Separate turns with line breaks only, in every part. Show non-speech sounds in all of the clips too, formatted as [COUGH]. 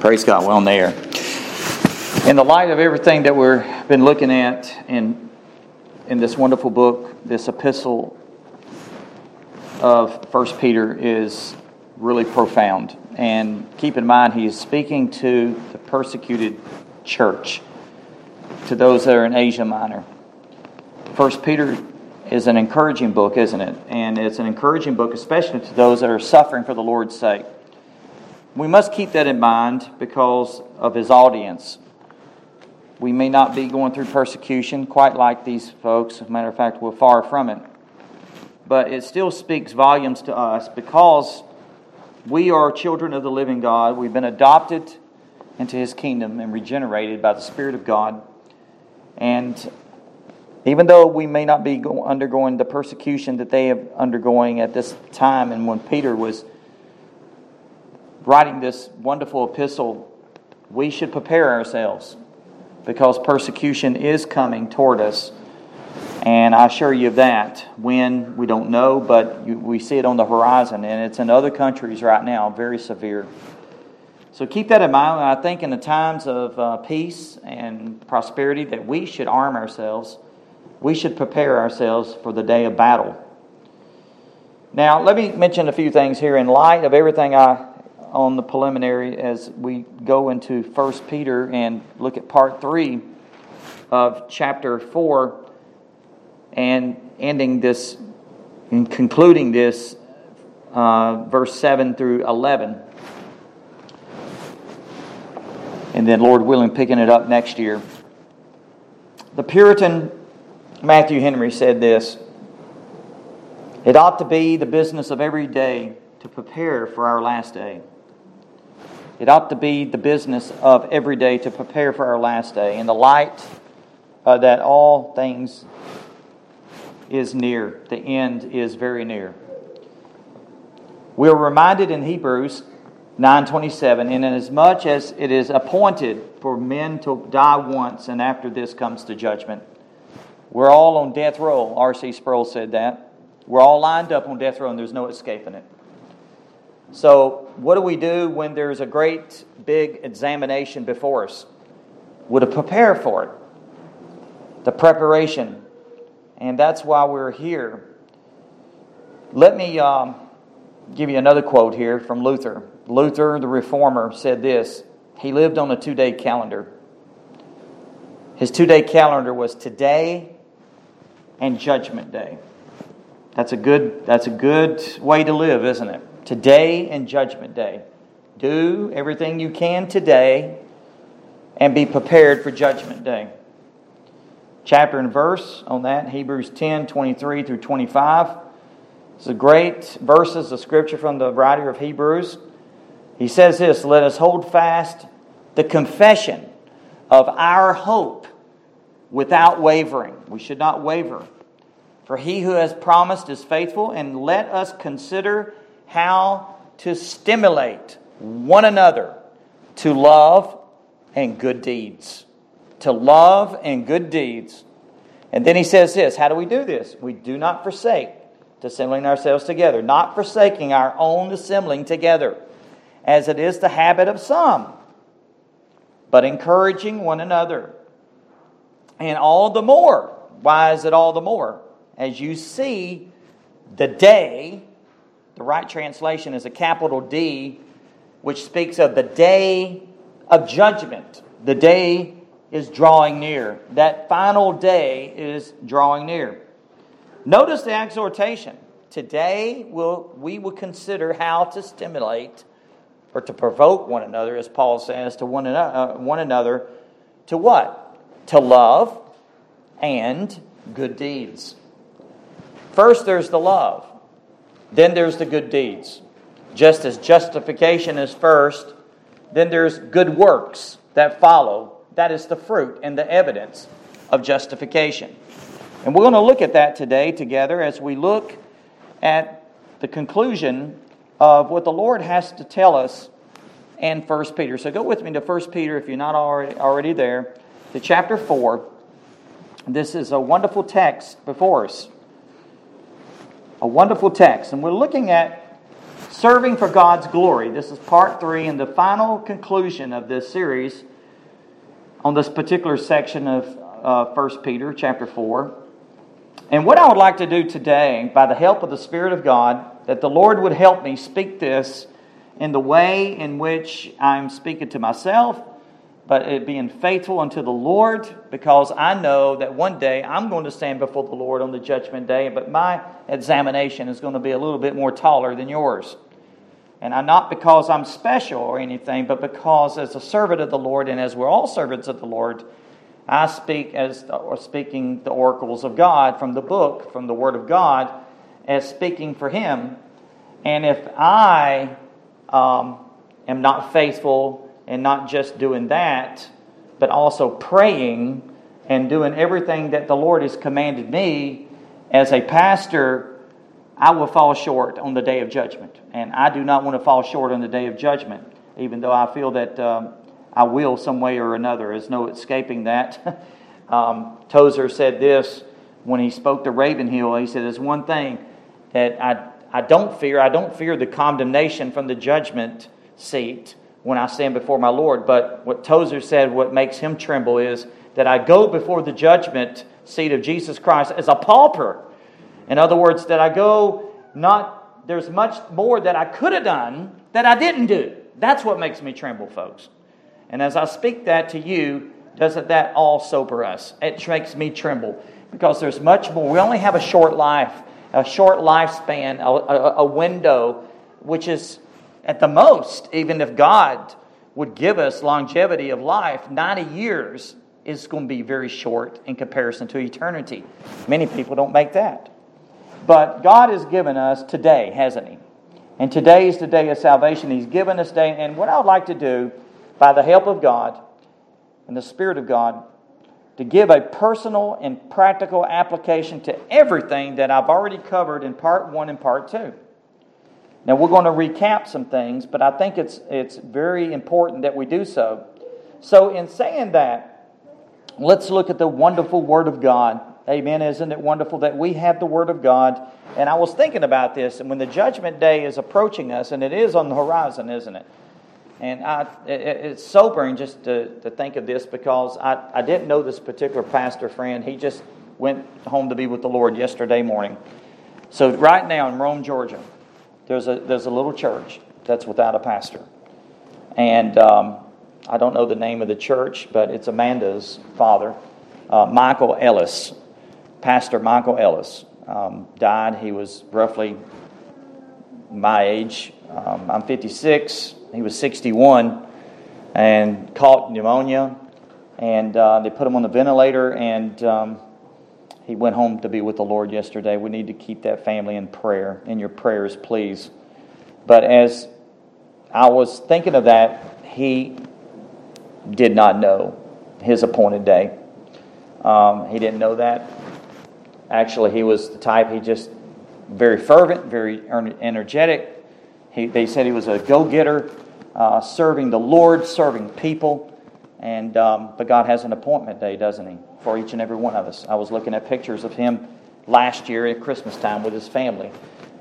Praise God. Well, there. In the light of everything that we've been looking at in, in this wonderful book, this epistle of First Peter is really profound. And keep in mind, he is speaking to the persecuted church, to those that are in Asia Minor. First Peter is an encouraging book, isn't it? And it's an encouraging book, especially to those that are suffering for the Lord's sake. We must keep that in mind because of his audience. We may not be going through persecution quite like these folks. As a matter of fact, we're far from it. But it still speaks volumes to us because we are children of the living God. We've been adopted into his kingdom and regenerated by the Spirit of God. And even though we may not be undergoing the persecution that they are undergoing at this time, and when Peter was writing this wonderful epistle, we should prepare ourselves because persecution is coming toward us. And I assure you of that. When, we don't know, but we see it on the horizon, and it's in other countries right now, very severe. So keep that in mind. I think in the times of uh, peace and prosperity that we should arm ourselves. We should prepare ourselves for the day of battle. Now, let me mention a few things here in light of everything I on the preliminary as we go into 1 Peter and look at part 3 of chapter 4 and ending this and concluding this uh, verse 7 through 11. And then, Lord willing, picking it up next year. The Puritan Matthew Henry said this It ought to be the business of every day to prepare for our last day. It ought to be the business of every day to prepare for our last day in the light uh, that all things is near. The end is very near. We're reminded in Hebrews 9:27, and inasmuch as much as it is appointed for men to die once, and after this comes the judgment. We're all on death row. R.C. Sproul said that. We're all lined up on death row, and there's no escaping it. So, what do we do when there's a great big examination before us? We're to prepare for it. The preparation. And that's why we're here. Let me um, give you another quote here from Luther. Luther, the reformer, said this He lived on a two day calendar. His two day calendar was today and judgment day. That's a good, that's a good way to live, isn't it? Today and judgment day. Do everything you can today and be prepared for judgment day. Chapter and verse on that, Hebrews 10 23 through 25. It's a great verses of scripture from the writer of Hebrews. He says this Let us hold fast the confession of our hope without wavering. We should not waver. For he who has promised is faithful, and let us consider how to stimulate one another to love and good deeds. To love and good deeds. And then he says this How do we do this? We do not forsake assembling ourselves together, not forsaking our own assembling together, as it is the habit of some, but encouraging one another. And all the more. Why is it all the more? As you see the day the right translation is a capital D, which speaks of the day of judgment. The day is drawing near. That final day is drawing near. Notice the exhortation. Today we'll, we will consider how to stimulate or to provoke one another, as Paul says, to one, uh, one another to what? To love and good deeds. First, there's the love. Then there's the good deeds. Just as justification is first, then there's good works that follow. That is the fruit and the evidence of justification. And we're going to look at that today together as we look at the conclusion of what the Lord has to tell us in 1 Peter. So go with me to 1 Peter if you're not already, already there, to chapter 4. This is a wonderful text before us a wonderful text. And we're looking at Serving for God's glory. This is part three and the final conclusion of this series on this particular section of uh, 1 Peter chapter 4. And what I would like to do today, by the help of the Spirit of God, that the Lord would help me speak this in the way in which I'm speaking to myself, but it being faithful unto the Lord, because I know that one day I'm going to stand before the Lord on the judgment day, but my examination is going to be a little bit more taller than yours. And I'm not because I'm special or anything, but because as a servant of the Lord, and as we're all servants of the Lord, I speak as or speaking the oracles of God from the book, from the Word of God, as speaking for Him. And if I um, am not faithful and not just doing that, but also praying and doing everything that the Lord has commanded me as a pastor, I will fall short on the day of judgment. And I do not want to fall short on the day of judgment, even though I feel that um, I will some way or another. There's no escaping that. [LAUGHS] um, Tozer said this when he spoke to Ravenhill. He said, There's one thing that I I don't fear. I don't fear the condemnation from the judgment seat when I stand before my Lord. But what Tozer said, what makes him tremble is that I go before the judgment seat of Jesus Christ as a pauper. In other words, that I go not, there's much more that I could have done that I didn't do. That's what makes me tremble, folks. And as I speak that to you, doesn't that all sober us? It makes me tremble because there's much more. We only have a short life a short lifespan, a, a, a window, which is at the most, even if God would give us longevity of life, 90 years is going to be very short in comparison to eternity. Many people don't make that. But God has given us today, hasn't He? And today is the day of salvation. He's given us day. And what I would like to do, by the help of God and the Spirit of God, to give a personal and practical application to everything that I've already covered in part one and part two. Now, we're going to recap some things, but I think it's, it's very important that we do so. So, in saying that, let's look at the wonderful Word of God. Amen. Isn't it wonderful that we have the Word of God? And I was thinking about this, and when the judgment day is approaching us, and it is on the horizon, isn't it? And I, it, it's sobering just to, to think of this because I, I didn't know this particular pastor friend. He just went home to be with the Lord yesterday morning. So, right now in Rome, Georgia, there's a, there's a little church that's without a pastor. And um, I don't know the name of the church, but it's Amanda's father, uh, Michael Ellis. Pastor Michael Ellis um, died. He was roughly my age. Um, I'm 56. He was 61 and caught pneumonia, and uh, they put him on the ventilator, and um, he went home to be with the Lord yesterday. We need to keep that family in prayer, in your prayers, please. But as I was thinking of that, he did not know his appointed day. Um, he didn't know that. Actually, he was the type, he just very fervent, very energetic. He, they said he was a go getter uh, serving the Lord, serving people. And um, but God has an appointment day, doesn't He, for each and every one of us. I was looking at pictures of him last year at Christmas time with his family,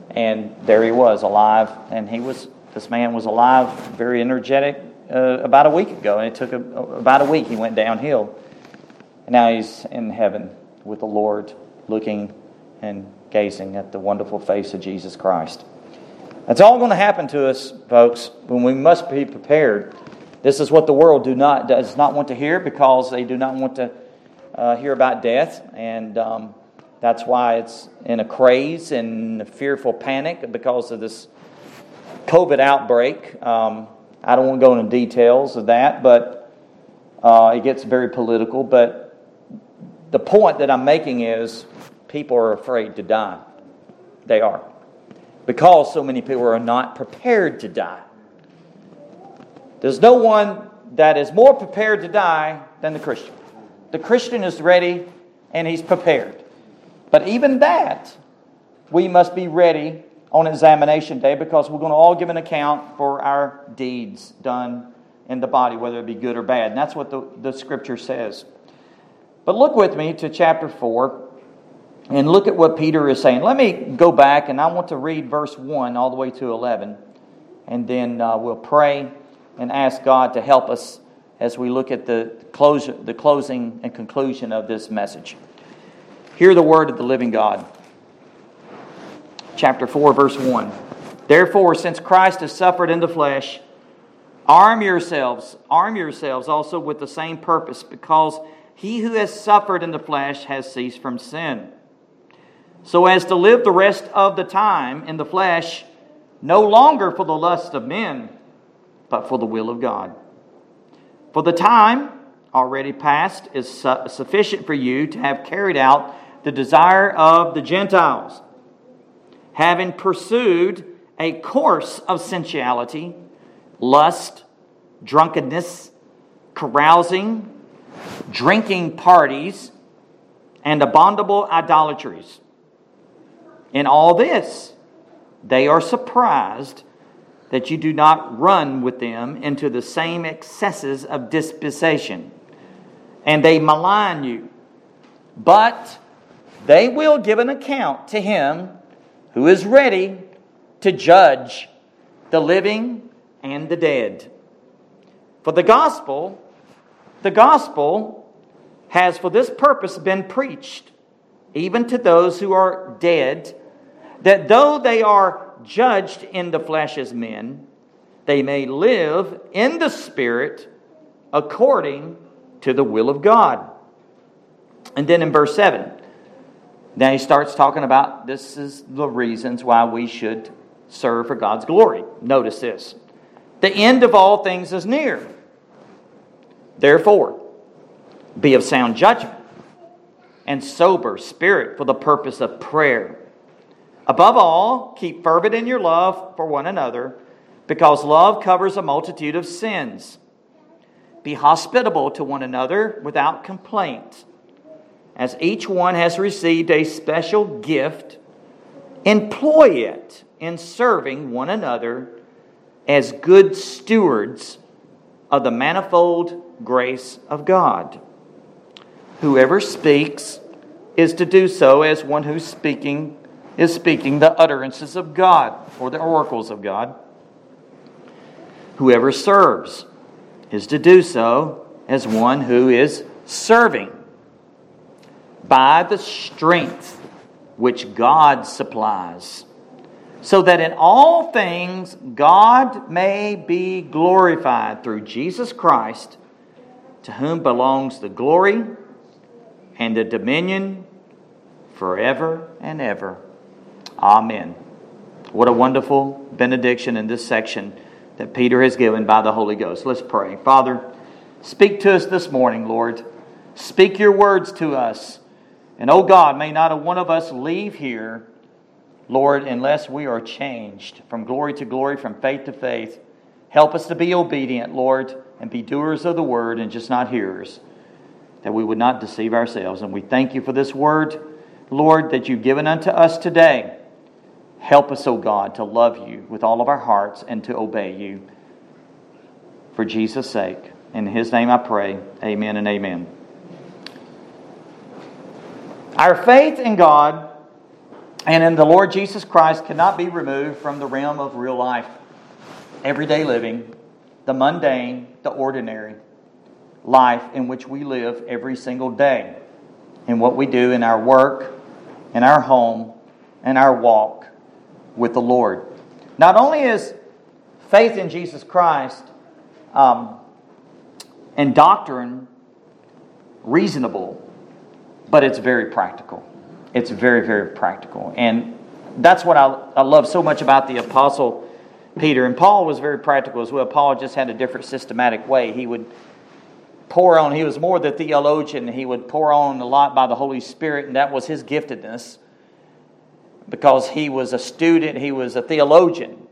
and there he was, alive. And he was this man was alive, very energetic. Uh, about a week ago, and it took a, about a week. He went downhill, and now he's in heaven with the Lord, looking and gazing at the wonderful face of Jesus Christ. That's all going to happen to us, folks, when we must be prepared. This is what the world do not does not want to hear because they do not want to uh, hear about death, and um, that's why it's in a craze and a fearful panic because of this COVID outbreak. Um, I don't want to go into details of that, but uh, it gets very political. But the point that I'm making is people are afraid to die. They are because so many people are not prepared to die. There's no one that is more prepared to die than the Christian. The Christian is ready and he's prepared. But even that, we must be ready on examination day because we're going to all give an account for our deeds done in the body, whether it be good or bad. And that's what the, the scripture says. But look with me to chapter 4 and look at what Peter is saying. Let me go back and I want to read verse 1 all the way to 11. and then uh, we'll pray and ask God to help us as we look at the, close, the closing and conclusion of this message. Hear the word of the living God. Chapter 4, verse 1. Therefore, since Christ has suffered in the flesh, arm yourselves, arm yourselves also with the same purpose, because he who has suffered in the flesh has ceased from sin. So as to live the rest of the time in the flesh, no longer for the lust of men, but for the will of God. For the time already past is su- sufficient for you to have carried out the desire of the Gentiles, having pursued a course of sensuality, lust, drunkenness, carousing, drinking parties, and abominable idolatries. In all this, they are surprised that you do not run with them into the same excesses of dispensation. And they malign you. But they will give an account to him who is ready to judge the living and the dead. For the gospel, the gospel has for this purpose been preached, even to those who are dead, that though they are judged in the flesh as men, they may live in the Spirit according to the will of God. And then in verse 7, now he starts talking about this is the reasons why we should serve for God's glory. Notice this the end of all things is near. Therefore, be of sound judgment and sober spirit for the purpose of prayer. Above all, keep fervent in your love for one another, because love covers a multitude of sins. Be hospitable to one another without complaint. As each one has received a special gift, employ it in serving one another as good stewards of the manifold grace of God. Whoever speaks is to do so as one who's speaking is speaking the utterances of God or the oracles of God. Whoever serves is to do so as one who is serving by the strength which God supplies, so that in all things God may be glorified through Jesus Christ, to whom belongs the glory and the dominion forever and ever. Amen. What a wonderful benediction in this section that Peter has given by the Holy Ghost. Let's pray. Father, speak to us this morning, Lord. Speak your words to us. And oh God, may not a one of us leave here, Lord, unless we are changed from glory to glory, from faith to faith. Help us to be obedient, Lord, and be doers of the word and just not hearers, that we would not deceive ourselves. And we thank you for this word, Lord, that you've given unto us today. Help us, O God, to love you with all of our hearts and to obey you. For Jesus' sake. In his name I pray. Amen and amen. Our faith in God and in the Lord Jesus Christ cannot be removed from the realm of real life, everyday living, the mundane, the ordinary life in which we live every single day, in what we do in our work, in our home, in our walk with the Lord. Not only is faith in Jesus Christ um, and doctrine reasonable, but it's very practical. It's very, very practical. And that's what I, I love so much about the Apostle Peter. And Paul was very practical as well. Paul just had a different systematic way. He would pour on, he was more the theologian. He would pour on a lot by the Holy Spirit, and that was his giftedness because he was a student, he was a theologian.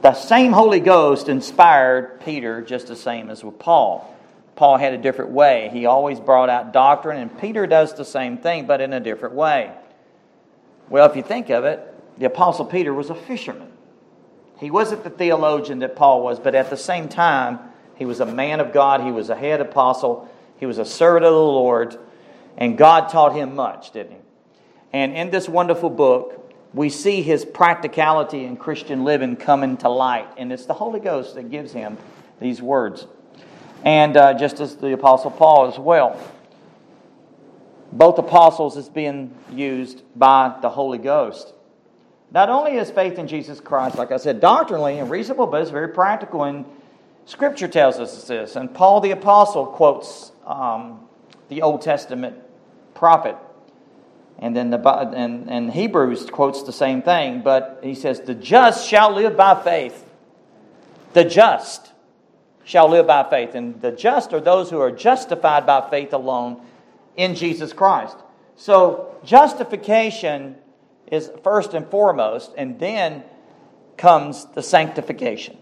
The same Holy Ghost inspired Peter just the same as with Paul. Paul had a different way. He always brought out doctrine, and Peter does the same thing, but in a different way. Well, if you think of it, the Apostle Peter was a fisherman. He wasn't the theologian that Paul was, but at the same time, he was a man of God. He was a head apostle. He was a servant of the Lord. And God taught him much, didn't he? And in this wonderful book, we see his practicality in Christian living coming to light. And it's the Holy Ghost that gives him these words. And uh, just as the Apostle Paul as well. Both apostles is being used by the Holy Ghost. Not only is faith in Jesus Christ, like I said, doctrinally and reasonable, but it's very practical. And Scripture tells us this. And Paul the Apostle quotes um, the Old Testament prophet. And then the and, and Hebrews quotes the same thing, but he says, The just shall live by faith. The just shall live by faith. And the just are those who are justified by faith alone in Jesus Christ. So justification is first and foremost, and then comes the sanctification.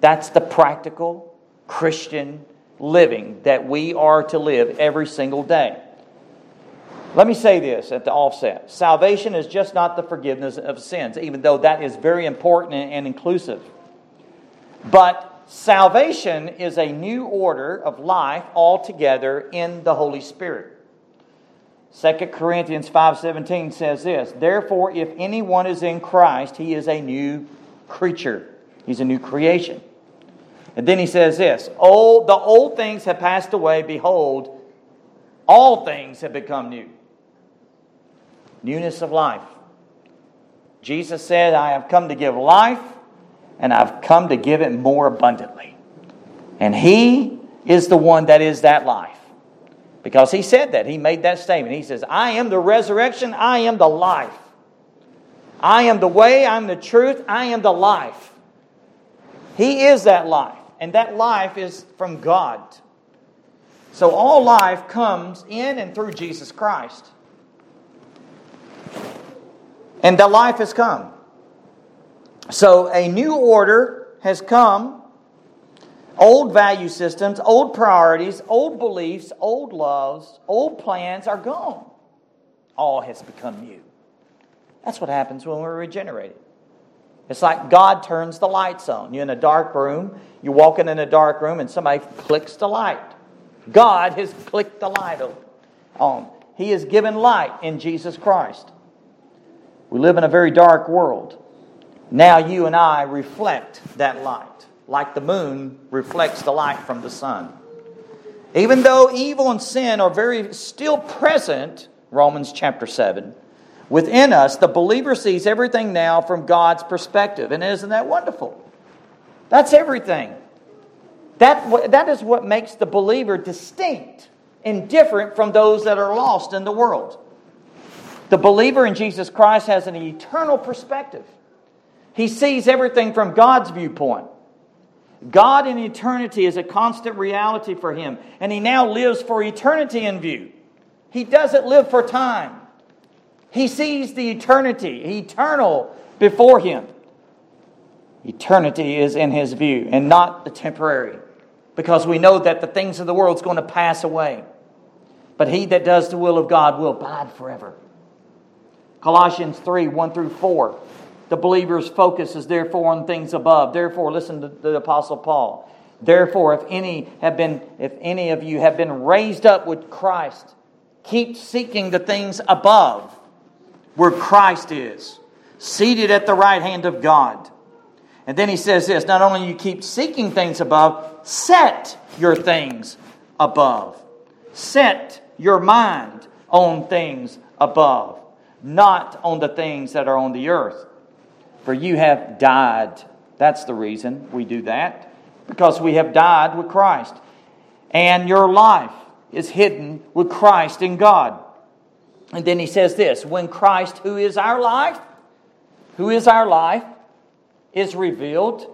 That's the practical Christian living that we are to live every single day. Let me say this at the offset salvation is just not the forgiveness of sins, even though that is very important and inclusive. But salvation is a new order of life altogether in the Holy Spirit. 2 Corinthians 5:17 says this, "Therefore if anyone is in Christ, he is a new creature. He's a new creation." And then he says this, "Oh, the old things have passed away; behold, all things have become new." Newness of life. Jesus said, "I have come to give life, and I've come to give it more abundantly." And he is the one that is that life. Because he said that. He made that statement. He says, I am the resurrection, I am the life. I am the way, I am the truth, I am the life. He is that life, and that life is from God. So all life comes in and through Jesus Christ. And the life has come. So a new order has come Old value systems, old priorities, old beliefs, old loves, old plans are gone. All has become new. That's what happens when we're regenerated. It's like God turns the lights on. You're in a dark room, you're walking in a dark room, and somebody clicks the light. God has clicked the light on. He has given light in Jesus Christ. We live in a very dark world. Now you and I reflect that light like the moon reflects the light from the sun. Even though evil and sin are very still present, Romans chapter 7, within us, the believer sees everything now from God's perspective. And isn't that wonderful? That's everything. That, that is what makes the believer distinct and different from those that are lost in the world. The believer in Jesus Christ has an eternal perspective. He sees everything from God's viewpoint. God in eternity is a constant reality for him, and he now lives for eternity in view. He doesn't live for time. He sees the eternity, eternal before him. Eternity is in his view and not the temporary, because we know that the things of the world is going to pass away. But he that does the will of God will abide forever. Colossians 3 1 through 4 the believer's focus is therefore on things above. Therefore, listen to the Apostle Paul. Therefore, if any have been, if any of you have been raised up with Christ, keep seeking the things above, where Christ is, seated at the right hand of God. And then he says this not only you keep seeking things above, set your things above. Set your mind on things above, not on the things that are on the earth. For you have died. That's the reason we do that. Because we have died with Christ. And your life is hidden with Christ in God. And then he says this when Christ, who is our life, who is our life, is revealed,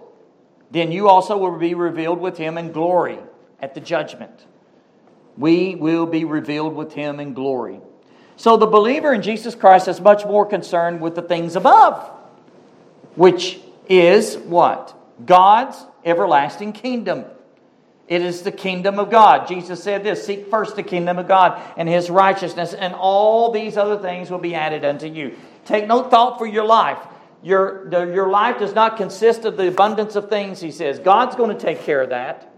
then you also will be revealed with him in glory at the judgment. We will be revealed with him in glory. So the believer in Jesus Christ is much more concerned with the things above which is what? God's everlasting kingdom. It is the kingdom of God. Jesus said this Seek first the kingdom of God and his righteousness, and all these other things will be added unto you. Take no thought for your life. Your, your life does not consist of the abundance of things, he says. God's going to take care of that.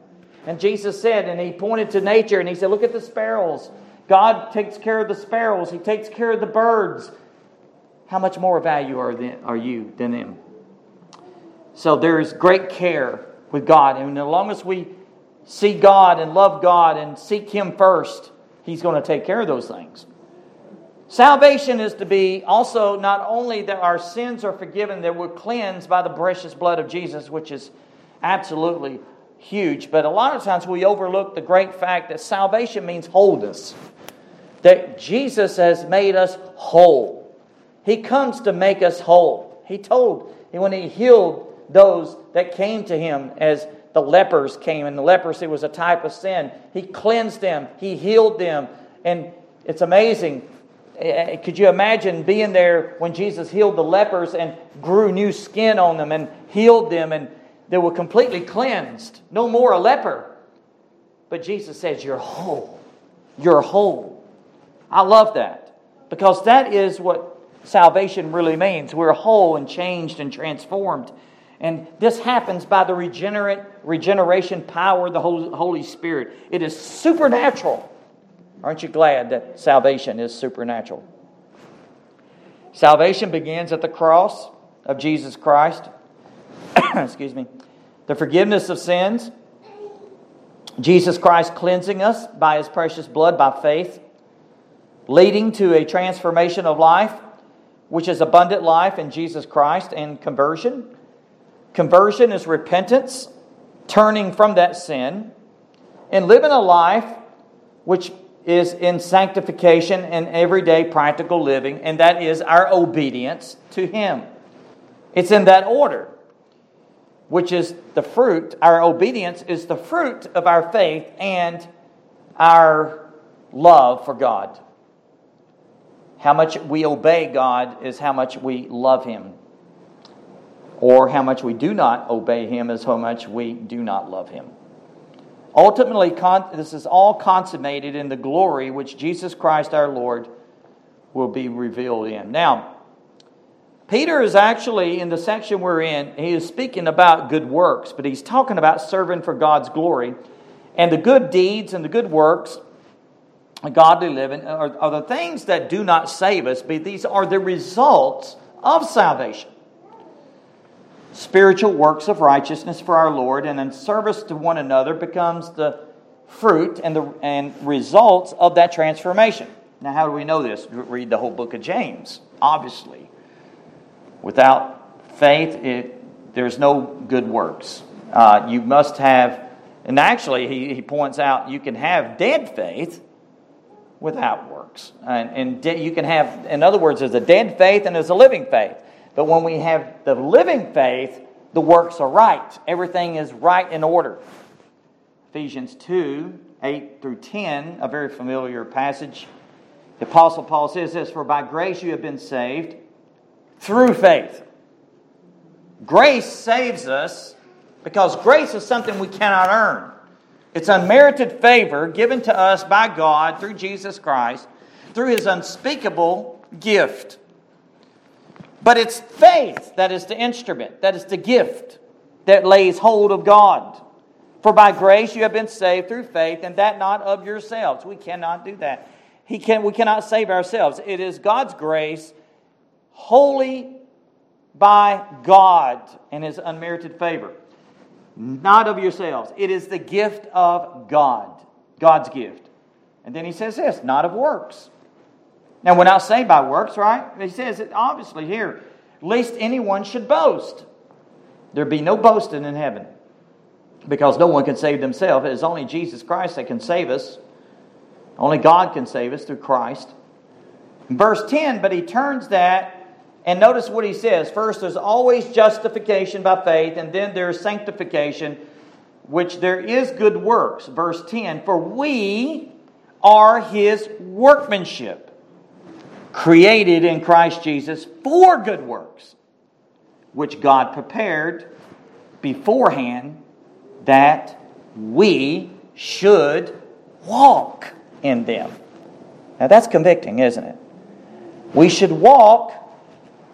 And Jesus said, and he pointed to nature and he said, Look at the sparrows. God takes care of the sparrows, he takes care of the birds. how much more value are, are you than them? So there is great care with God. And as long as we see God and love God and seek Him first, He's going to take care of those things. Salvation is to be also not only that our sins are forgiven, that we're cleansed by the precious blood of Jesus, which is absolutely huge. But a lot of times we overlook the great fact that salvation means wholeness, that Jesus has made us whole. He comes to make us whole. He told when He healed those that came to Him as the lepers came, and the leprosy was a type of sin. He cleansed them, He healed them. And it's amazing Eh, could you imagine being there when Jesus healed the lepers and grew new skin on them and healed them and they were completely cleansed? No more a leper. But Jesus says, You're whole. You're whole. I love that because that is what salvation really means. We're whole and changed and transformed. And this happens by the regenerate regeneration power of the Holy Spirit. It is supernatural. Aren't you glad that salvation is supernatural? Salvation begins at the cross of Jesus Christ. [COUGHS] Excuse me. The forgiveness of sins. Jesus Christ cleansing us by his precious blood by faith, leading to a transformation of life, which is abundant life in Jesus Christ and conversion. Conversion is repentance, turning from that sin, and living a life which is in sanctification and everyday practical living, and that is our obedience to Him. It's in that order, which is the fruit. Our obedience is the fruit of our faith and our love for God. How much we obey God is how much we love Him. Or how much we do not obey Him is how much we do not love Him. Ultimately, this is all consummated in the glory which Jesus Christ our Lord will be revealed in. Now, Peter is actually, in the section we're in, he is speaking about good works, but he's talking about serving for God's glory. And the good deeds and the good works, godly living, are, are the things that do not save us, but these are the results of salvation spiritual works of righteousness for our Lord and in service to one another becomes the fruit and the and results of that transformation. Now, how do we know this? Read the whole book of James, obviously. Without faith, it, there's no good works. Uh, you must have, and actually, he, he points out you can have dead faith without works. And, and de- you can have, in other words, there's a dead faith and there's a living faith. But when we have the living faith, the works are right. Everything is right in order. Ephesians 2 8 through 10, a very familiar passage. The Apostle Paul says this For by grace you have been saved through faith. Grace saves us because grace is something we cannot earn. It's unmerited favor given to us by God through Jesus Christ, through his unspeakable gift. But it's faith that is the instrument, that is the gift that lays hold of God. For by grace you have been saved through faith, and that not of yourselves. We cannot do that. He can, we cannot save ourselves. It is God's grace, wholly by God and His unmerited favor. Not of yourselves. It is the gift of God, God's gift. And then He says this not of works now, we're not saved by works, right? He says it obviously here, lest anyone should boast. There be no boasting in heaven because no one can save themselves. It is only Jesus Christ that can save us. Only God can save us through Christ. verse 10, but he turns that, and notice what he says. First, there's always justification by faith, and then there's sanctification, which there is good works. Verse 10, for we are his workmanship created in Christ Jesus for good works, which God prepared beforehand that we should walk in them. Now that's convicting, isn't it? We should walk,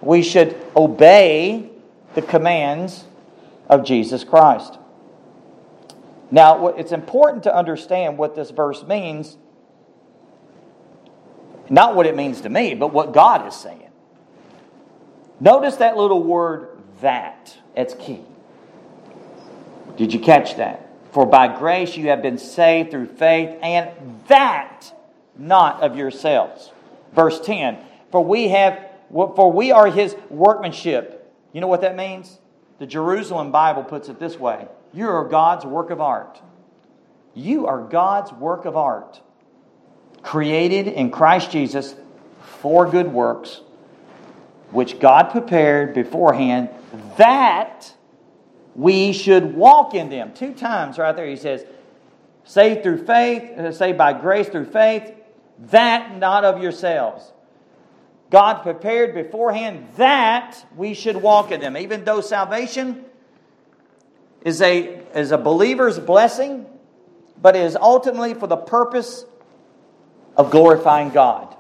we should obey the commands of Jesus Christ. Now, it's important to understand what this verse means not what it means to me, but what God is saying. Notice that little word, that. It's key. Did you catch that? For by grace you have been saved through faith, and that not of yourselves. Verse 10 For we have for we are his workmanship. You know what that means? The Jerusalem Bible puts it this way You are God's work of art. You are God's work of art, created in Christ Jesus for good works, which God prepared beforehand that we should walk in them. Two times right there he says, saved through faith, uh, saved by grace through faith, that not of yourselves. God prepared beforehand that we should walk in them. Even though salvation is a, is a believer's blessing, but it is ultimately for the purpose of glorifying God.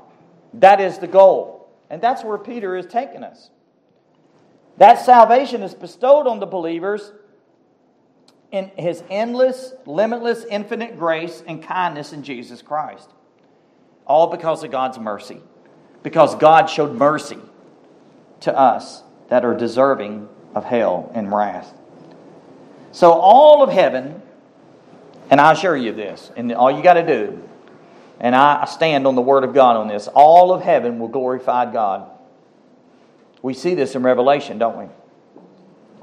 That is the goal. And that's where Peter is taking us. That salvation is bestowed on the believers in his endless, limitless, infinite grace and kindness in Jesus Christ. All because of God's mercy. Because God showed mercy to us that are deserving of hell and wrath. So, all of heaven, and I assure you this, and all you got to do, and I stand on the Word of God on this, all of heaven will glorify God. We see this in Revelation, don't we?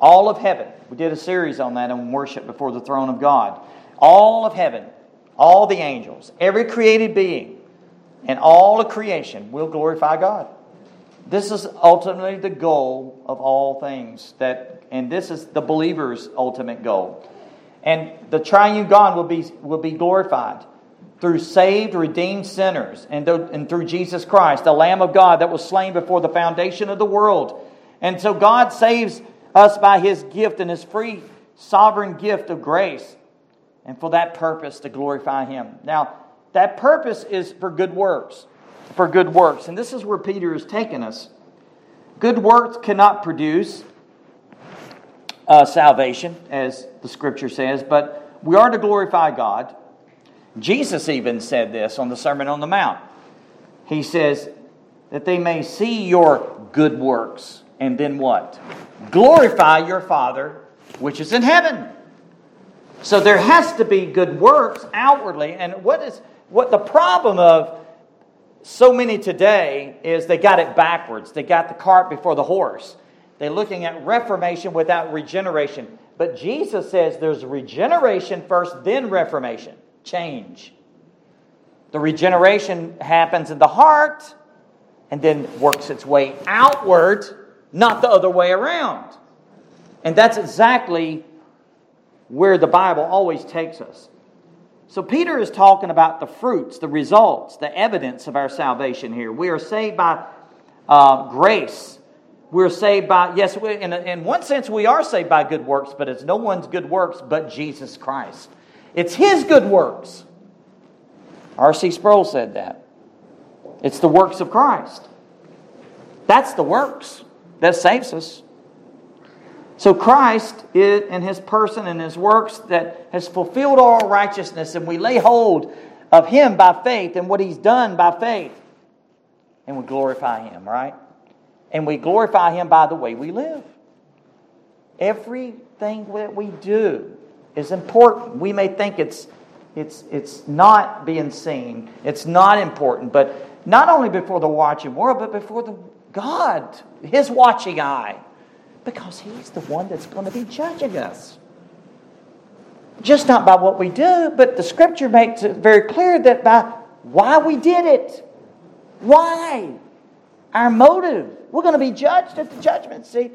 All of heaven. We did a series on that in worship before the throne of God. All of heaven, all the angels, every created being, and all of creation will glorify God. This is ultimately the goal of all things that and this is the believer's ultimate goal. And the triune God will be will be glorified through saved, redeemed sinners and, and through Jesus Christ, the Lamb of God that was slain before the foundation of the world. And so God saves us by his gift and his free sovereign gift of grace. And for that purpose, to glorify him. Now, that purpose is for good works. For good works. And this is where Peter is taking us. Good works cannot produce uh, salvation, as the scripture says, but we are to glorify God. Jesus even said this on the Sermon on the Mount. He says that they may see your good works. And then what? Glorify your Father which is in heaven. So there has to be good works outwardly. And what is what the problem of so many today is they got it backwards. They got the cart before the horse. They're looking at reformation without regeneration. But Jesus says there's regeneration first, then reformation, change. The regeneration happens in the heart and then works its way outward, not the other way around. And that's exactly where the Bible always takes us. So, Peter is talking about the fruits, the results, the evidence of our salvation here. We are saved by uh, grace. We're saved by, yes, we, in, in one sense, we are saved by good works, but it's no one's good works but Jesus Christ. It's His good works. R.C. Sproul said that. It's the works of Christ. That's the works that saves us. So Christ in his person and his works that has fulfilled all righteousness, and we lay hold of him by faith and what he's done by faith. And we glorify him, right? And we glorify him by the way we live. Everything that we do is important. We may think it's it's it's not being seen, it's not important, but not only before the watching world, but before the God, his watching eye. Because He's the one that's going to be judging us. Just not by what we do, but the Scripture makes it very clear that by why we did it. Why? Our motive. We're going to be judged at the judgment seat.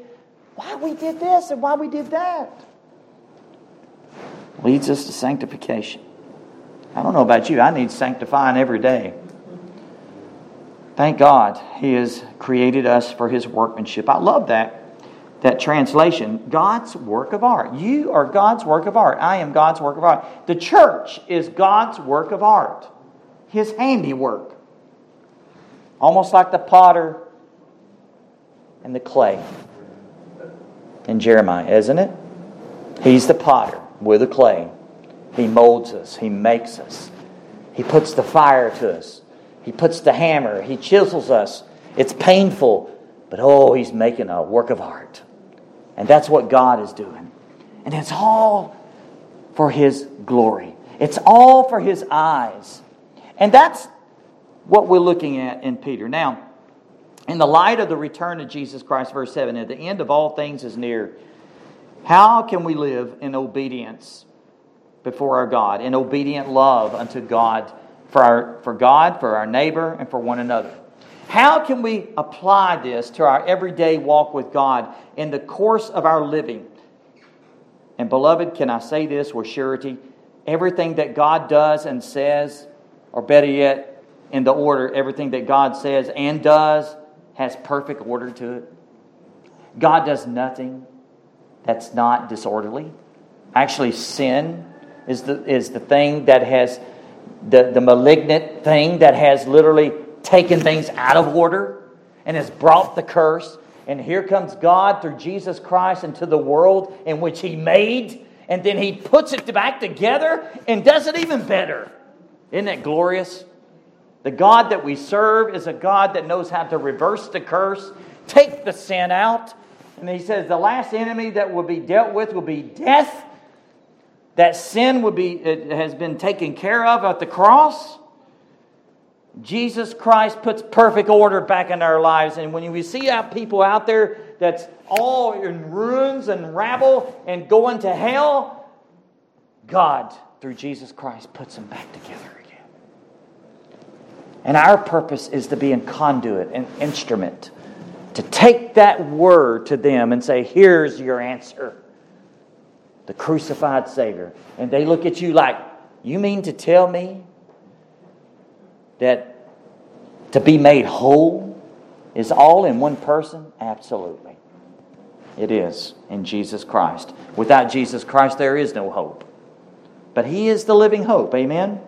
Why we did this and why we did that. Leads us to sanctification. I don't know about you, I need sanctifying every day. Thank God He has created us for His workmanship. I love that that translation God's work of art. You are God's work of art. I am God's work of art. The church is God's work of art, His handiwork. Almost like the potter and the clay in Jeremiah, isn't it? He's the potter, we're the clay. He molds us, He makes us, He puts the fire to us, He puts the hammer, He chisels us. It's painful But oh, he's making a work of art. And that's what God is doing. And it's all for his glory, it's all for his eyes. And that's what we're looking at in Peter. Now, in the light of the return of Jesus Christ, verse 7, at the end of all things is near, how can we live in obedience before our God, in obedient love unto God, for, our, for God, for our neighbor, and for one another? How can we apply this to our everyday walk with God in the course of our living? And, beloved, can I say this with surety? Everything that God does and says, or better yet, in the order, everything that God says and does has perfect order to it. God does nothing that's not disorderly. Actually, sin is the, is the thing that has, the, the malignant thing that has literally taken things out of order and has brought the curse. And here comes God through Jesus Christ into the world in which He made, and then He puts it back together and does it even better. Isn't that glorious? The God that we serve is a God that knows how to reverse the curse, take the sin out. And He says the last enemy that will be dealt with will be death. That sin will be, it has been taken care of at the cross. Jesus Christ puts perfect order back in our lives. And when we see out people out there that's all in ruins and rabble and going to hell, God, through Jesus Christ, puts them back together again. And our purpose is to be a conduit, an instrument, to take that word to them and say, Here's your answer the crucified Savior. And they look at you like, You mean to tell me that to be made whole is all in one person? Absolutely. It is in Jesus Christ. Without Jesus Christ, there is no hope. But He is the living hope. Amen?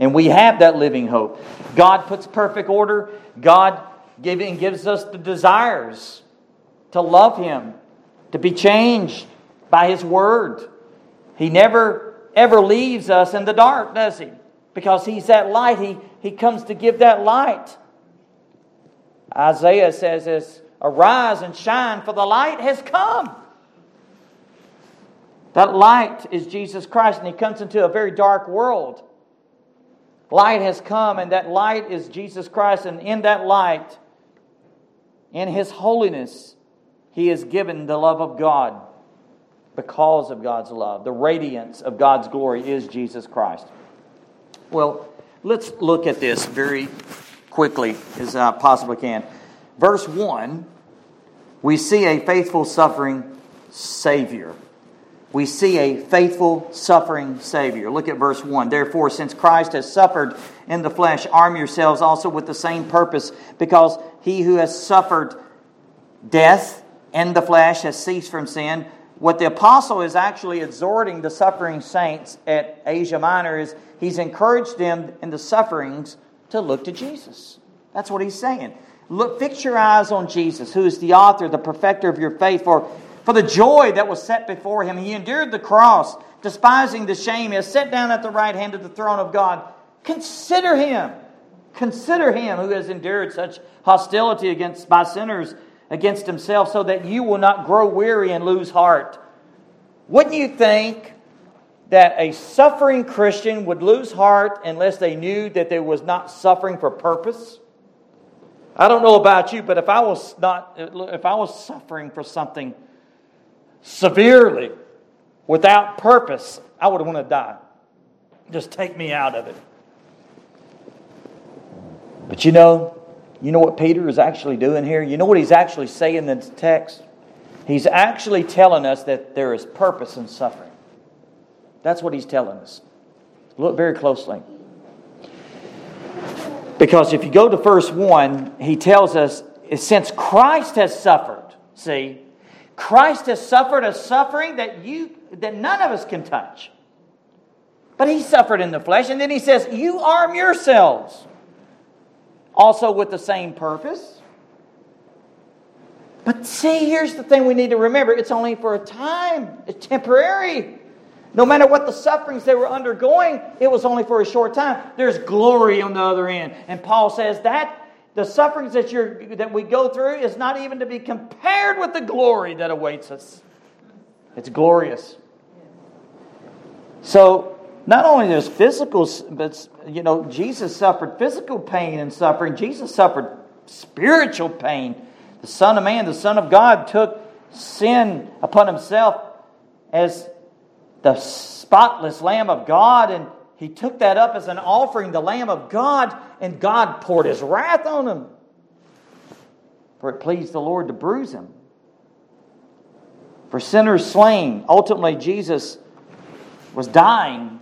And we have that living hope. God puts perfect order. God giving, gives us the desires to love Him, to be changed by His Word. He never, ever leaves us in the dark, does He? Because He's that light. He, he comes to give that light. Isaiah says this Arise and shine, for the light has come. That light is Jesus Christ, and He comes into a very dark world. Light has come, and that light is Jesus Christ, and in that light, in His holiness, He is given the love of God because of God's love. The radiance of God's glory is Jesus Christ. Well, let's look at this very quickly as I possibly can. Verse 1, we see a faithful, suffering Savior we see a faithful, suffering Savior. Look at verse 1. Therefore, since Christ has suffered in the flesh, arm yourselves also with the same purpose, because he who has suffered death in the flesh has ceased from sin. What the apostle is actually exhorting the suffering saints at Asia Minor is he's encouraged them in the sufferings to look to Jesus. That's what he's saying. Look, fix your eyes on Jesus, who is the author, the perfecter of your faith. For for the joy that was set before him, he endured the cross, despising the shame. He has sat down at the right hand of the throne of God. Consider him. Consider him who has endured such hostility against by sinners against himself, so that you will not grow weary and lose heart. Wouldn't you think that a suffering Christian would lose heart unless they knew that they was not suffering for purpose? I don't know about you, but if I was not if I was suffering for something severely without purpose, I would want to die. Just take me out of it. But you know, you know what Peter is actually doing here? You know what he's actually saying in the text? He's actually telling us that there is purpose in suffering. That's what he's telling us. Look very closely. Because if you go to verse 1, he tells us since Christ has suffered, see, Christ has suffered a suffering that you that none of us can touch. But he suffered in the flesh, and then he says, You arm yourselves. Also with the same purpose. But see, here's the thing we need to remember it's only for a time, it's temporary. No matter what the sufferings they were undergoing, it was only for a short time. There's glory on the other end. And Paul says that the sufferings that, you're, that we go through is not even to be compared with the glory that awaits us. It's glorious. So, not only there's physical, but you know, Jesus suffered physical pain and suffering. Jesus suffered spiritual pain. The Son of Man, the Son of God, took sin upon himself as the spotless Lamb of God, and he took that up as an offering, the Lamb of God, and God poured his wrath on him. For it pleased the Lord to bruise him. For sinners slain, ultimately, Jesus was dying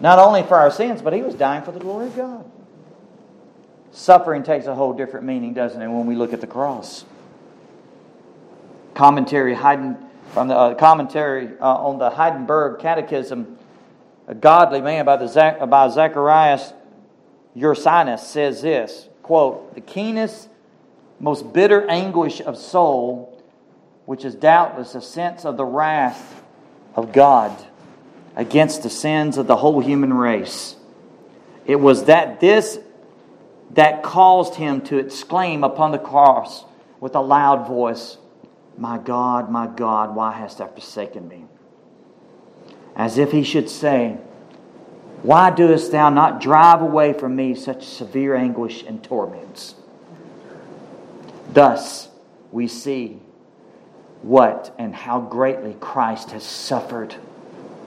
not only for our sins, but he was dying for the glory of God. Suffering takes a whole different meaning, doesn't it, when we look at the cross? Commentary from the uh, commentary uh, on the Heidelberg Catechism, a godly man by, the by Zacharias Ursinus says this quote, The keenest, most bitter anguish of soul, which is doubtless a sense of the wrath of God against the sins of the whole human race. It was that this that caused him to exclaim upon the cross with a loud voice, My God, my God, why hast thou forsaken me? As if he should say, Why doest thou not drive away from me such severe anguish and torments? Thus we see what and how greatly Christ has suffered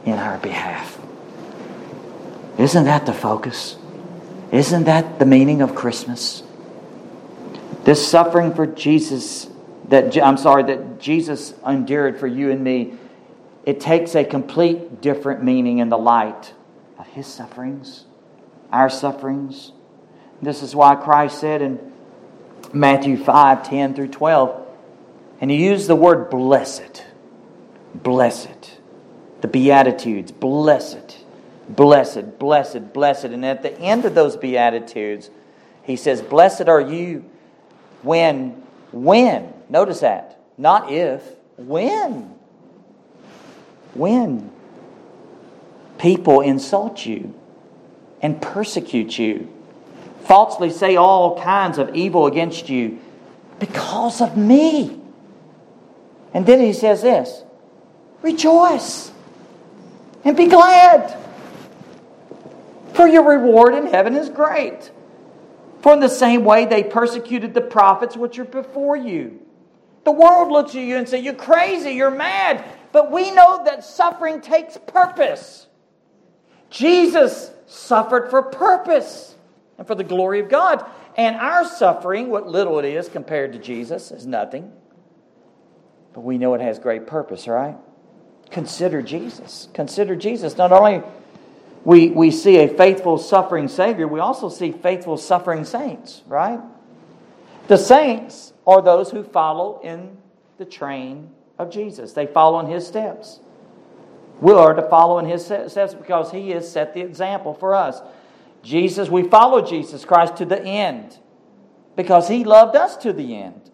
in our behalf. Isn't that the focus? Isn't that the meaning of Christmas? This suffering for Jesus that I'm sorry that Jesus endured for you and me, it takes a complete different meaning in the light of his sufferings, our sufferings. This is why Christ said in Matthew 5 10 through 12, and he used the word blessed. Blessed the Beatitudes. Blessed, blessed, blessed, blessed. And at the end of those Beatitudes, he says, Blessed are you when, when, notice that, not if, when, when people insult you and persecute you, falsely say all kinds of evil against you because of me. And then he says this Rejoice and be glad. For your reward in heaven is great. For in the same way they persecuted the prophets which are before you. The world looks at you and says, You're crazy, you're mad. But we know that suffering takes purpose. Jesus suffered for purpose and for the glory of God. And our suffering, what little it is compared to Jesus, is nothing. But we know it has great purpose, right? Consider Jesus. Consider Jesus. Not only we, we see a faithful suffering Savior, we also see faithful suffering saints, right? The saints are those who follow in the train of Jesus. They follow in his steps. We are to follow in his steps because he has set the example for us. Jesus, we follow Jesus Christ to the end because he loved us to the end.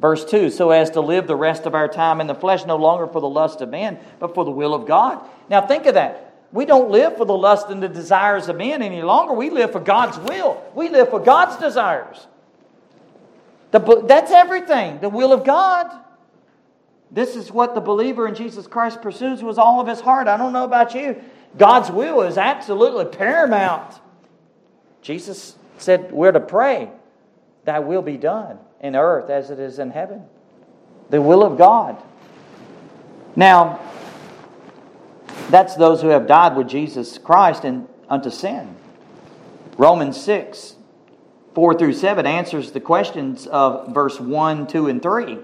Verse 2 so as to live the rest of our time in the flesh, no longer for the lust of man, but for the will of God. Now think of that. We don't live for the lust and the desires of men any longer. We live for God's will, we live for God's desires. The, that's everything, the will of God. This is what the believer in Jesus Christ pursues with all of his heart. I don't know about you. God's will is absolutely paramount. Jesus said we're to pray, Thy will be done in earth as it is in heaven. The will of God. Now, that's those who have died with Jesus Christ and unto sin. Romans 6, 4 through 7 answers the questions of verse 1, 2, and 3.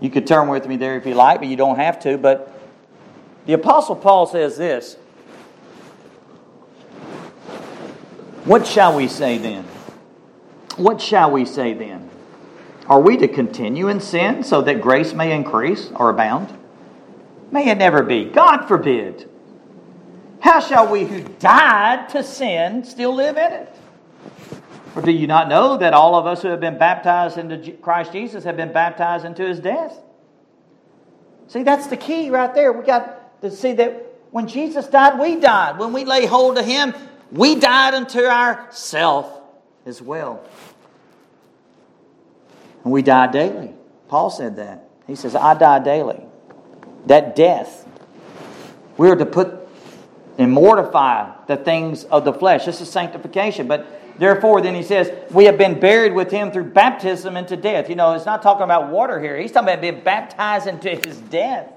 You could turn with me there if you like, but you don't have to. But the Apostle Paul says this What shall we say then? What shall we say then? Are we to continue in sin so that grace may increase or abound? May it never be. God forbid. How shall we who died to sin still live in it? Or do you not know that all of us who have been baptized into Christ Jesus have been baptized into his death? See, that's the key right there. We got to see that when Jesus died, we died. When we lay hold of him, we died unto ourself as well. And we die daily. Paul said that. He says, I die daily. That death. We are to put and mortify the things of the flesh. This is sanctification. But therefore, then he says, we have been buried with him through baptism into death. You know, it's not talking about water here. He's talking about being baptized into his death.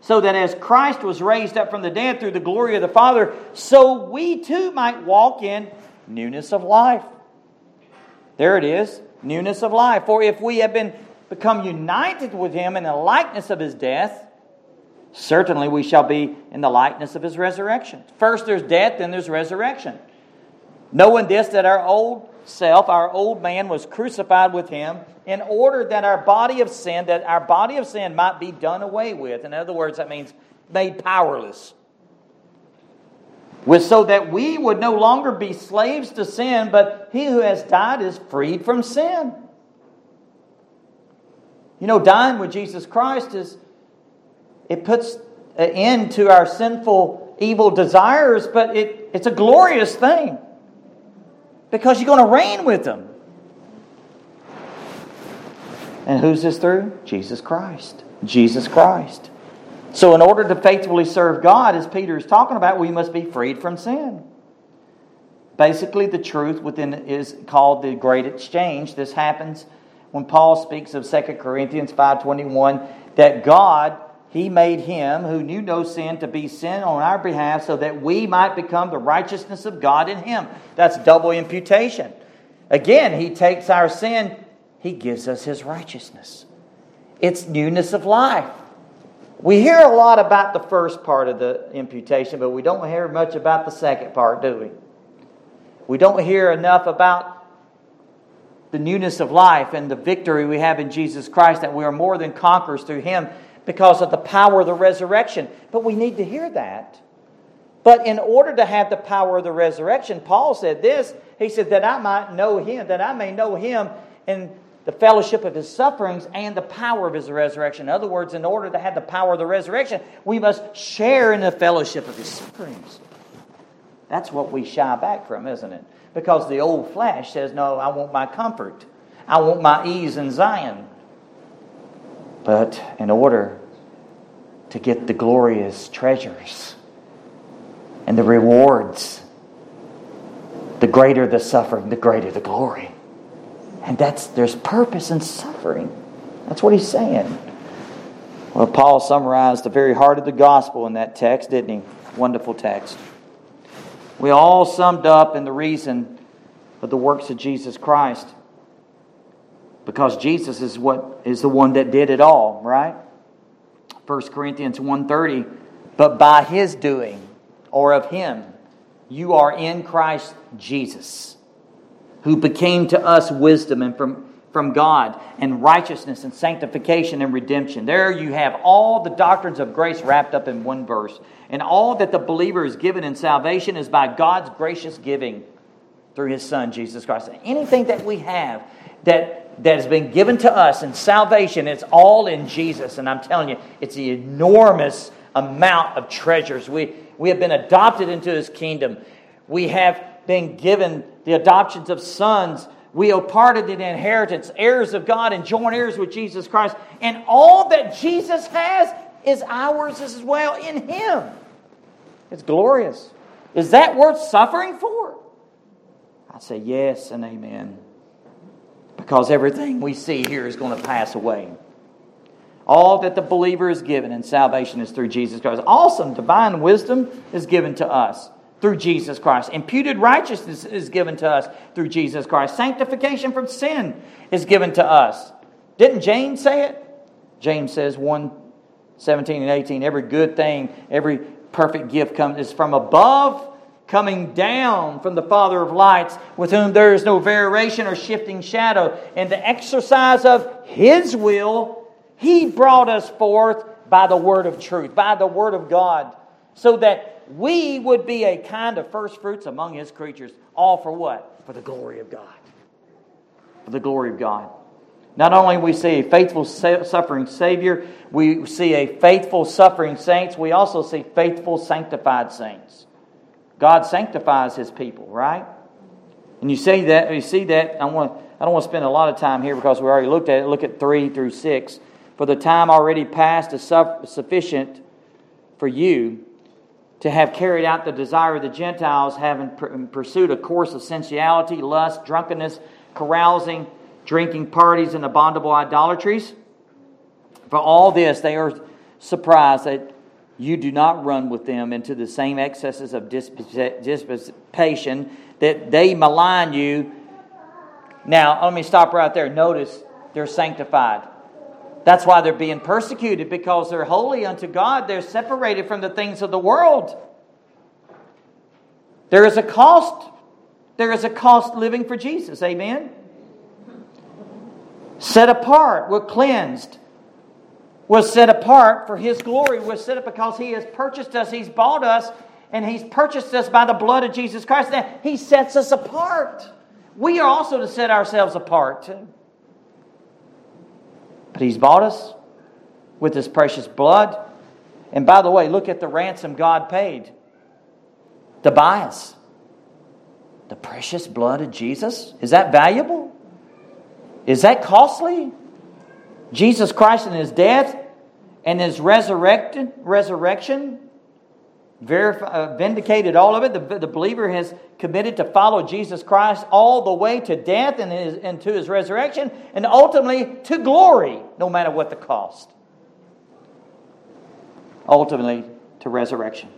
So that as Christ was raised up from the dead through the glory of the Father, so we too might walk in newness of life. There it is, newness of life. For if we have been become united with him in the likeness of his death, certainly we shall be in the likeness of his resurrection. First there's death, then there's resurrection. Knowing this, that our old self, our old man, was crucified with him in order that our body of sin, that our body of sin might be done away with. In other words, that means made powerless. With so that we would no longer be slaves to sin, but he who has died is freed from sin. You know, dying with Jesus Christ is it puts an end to our sinful, evil desires, but it, it's a glorious thing because you're going to reign with them. And who's this through? Jesus Christ. Jesus Christ. So, in order to faithfully serve God, as Peter is talking about, we must be freed from sin. Basically, the truth within is called the great exchange. This happens when Paul speaks of 2 Corinthians 5:21 that God he made him who knew no sin to be sin on our behalf so that we might become the righteousness of God in him. That's double imputation. Again, he takes our sin, he gives us his righteousness. It's newness of life. We hear a lot about the first part of the imputation, but we don't hear much about the second part, do we? We don't hear enough about the newness of life and the victory we have in Jesus Christ, that we are more than conquerors through him because of the power of the resurrection. But we need to hear that. But in order to have the power of the resurrection, Paul said this He said, That I might know him, that I may know him in the fellowship of his sufferings and the power of his resurrection. In other words, in order to have the power of the resurrection, we must share in the fellowship of his sufferings. That's what we shy back from, isn't it? Because the old flesh says, No, I want my comfort. I want my ease in Zion. But in order to get the glorious treasures and the rewards, the greater the suffering, the greater the glory. And that's there's purpose in suffering. That's what he's saying. Well, Paul summarized the very heart of the gospel in that text, didn't he? Wonderful text. We all summed up in the reason of the works of Jesus Christ because Jesus is what is the one that did it all, right? 1 Corinthians 1:30, but by his doing or of him you are in Christ Jesus, who became to us wisdom and from from God and righteousness and sanctification and redemption. There you have all the doctrines of grace wrapped up in one verse. And all that the believer is given in salvation is by God's gracious giving through his son Jesus Christ. Anything that we have that that has been given to us in salvation, it's all in Jesus. And I'm telling you, it's the enormous amount of treasures. We, we have been adopted into his kingdom. We have been given the adoptions of sons. We are part of the inheritance, heirs of God, and joint heirs with Jesus Christ. And all that Jesus has is ours as well in him. It's glorious. Is that worth suffering for? I say yes and amen because everything we see here is going to pass away. All that the believer is given in salvation is through Jesus Christ. Awesome divine wisdom is given to us through Jesus Christ. Imputed righteousness is given to us through Jesus Christ. Sanctification from sin is given to us. Didn't James say it? James says 1 17 and 18 every good thing, every perfect gift comes is from above coming down from the Father of lights, with whom there is no variation or shifting shadow. In the exercise of His will, He brought us forth by the word of truth, by the word of God, so that we would be a kind of first fruits among His creatures. All for what? For the glory of God. For the glory of God. Not only we see a faithful suffering Savior, we see a faithful suffering saints, we also see faithful sanctified saints. God sanctifies his people, right? And you see that, you see that, I want I don't want to spend a lot of time here because we already looked at it. Look at 3 through 6. For the time already past is sufficient for you to have carried out the desire of the Gentiles, having pursued a course of sensuality, lust, drunkenness, carousing, drinking parties, and abominable idolatries. For all this, they are surprised that you do not run with them into the same excesses of dissipation, that they malign you. Now, let me stop right there. Notice they're sanctified. That's why they're being persecuted because they're holy unto God. They're separated from the things of the world. There is a cost. There is a cost living for Jesus. Amen. Set apart. We're cleansed. We're set apart for His glory. We're set up because He has purchased us. He's bought us. And He's purchased us by the blood of Jesus Christ. Now, He sets us apart. We are also to set ourselves apart. But He's bought us with His precious blood. And by the way, look at the ransom God paid to buy us. The precious blood of Jesus? Is that valuable? Is that costly? Jesus Christ in his death and his resurrection uh, vindicated all of it. The, the believer has committed to follow Jesus Christ all the way to death and, his, and to his resurrection and ultimately to glory, no matter what the cost. Ultimately to resurrection.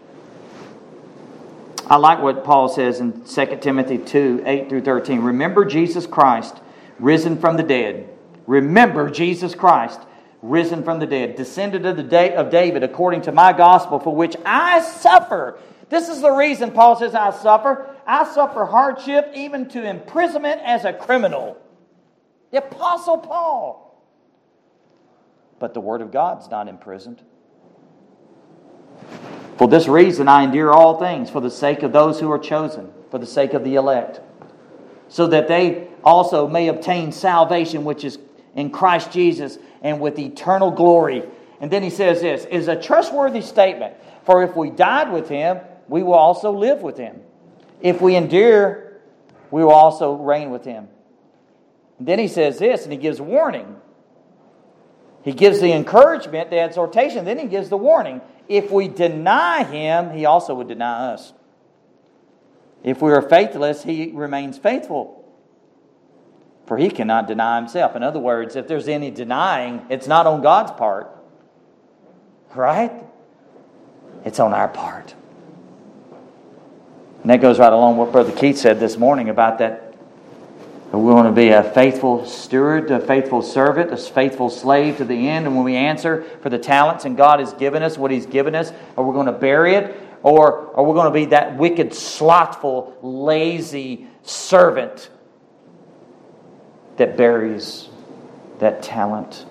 I like what Paul says in 2 Timothy 2 8 through 13. Remember Jesus Christ, risen from the dead. Remember Jesus Christ, risen from the dead, descended of the day of David according to my gospel, for which I suffer. This is the reason Paul says I suffer. I suffer hardship, even to imprisonment as a criminal. The Apostle Paul. But the Word of God's not imprisoned. For this reason, I endure all things for the sake of those who are chosen, for the sake of the elect, so that they also may obtain salvation which is in Christ Jesus and with eternal glory. And then he says this is a trustworthy statement. For if we died with him, we will also live with him. If we endure, we will also reign with him. And then he says this, and he gives warning. He gives the encouragement, the exhortation, then he gives the warning. If we deny him, he also would deny us. If we are faithless, he remains faithful. For he cannot deny himself. In other words, if there's any denying, it's not on God's part. Right? It's on our part. And that goes right along with what Brother Keith said this morning about that we want to be a faithful steward, a faithful servant, a faithful slave to the end. And when we answer for the talents and God has given us, what He's given us, are we going to bury it? Or are we going to be that wicked, slothful, lazy servant that buries that talent?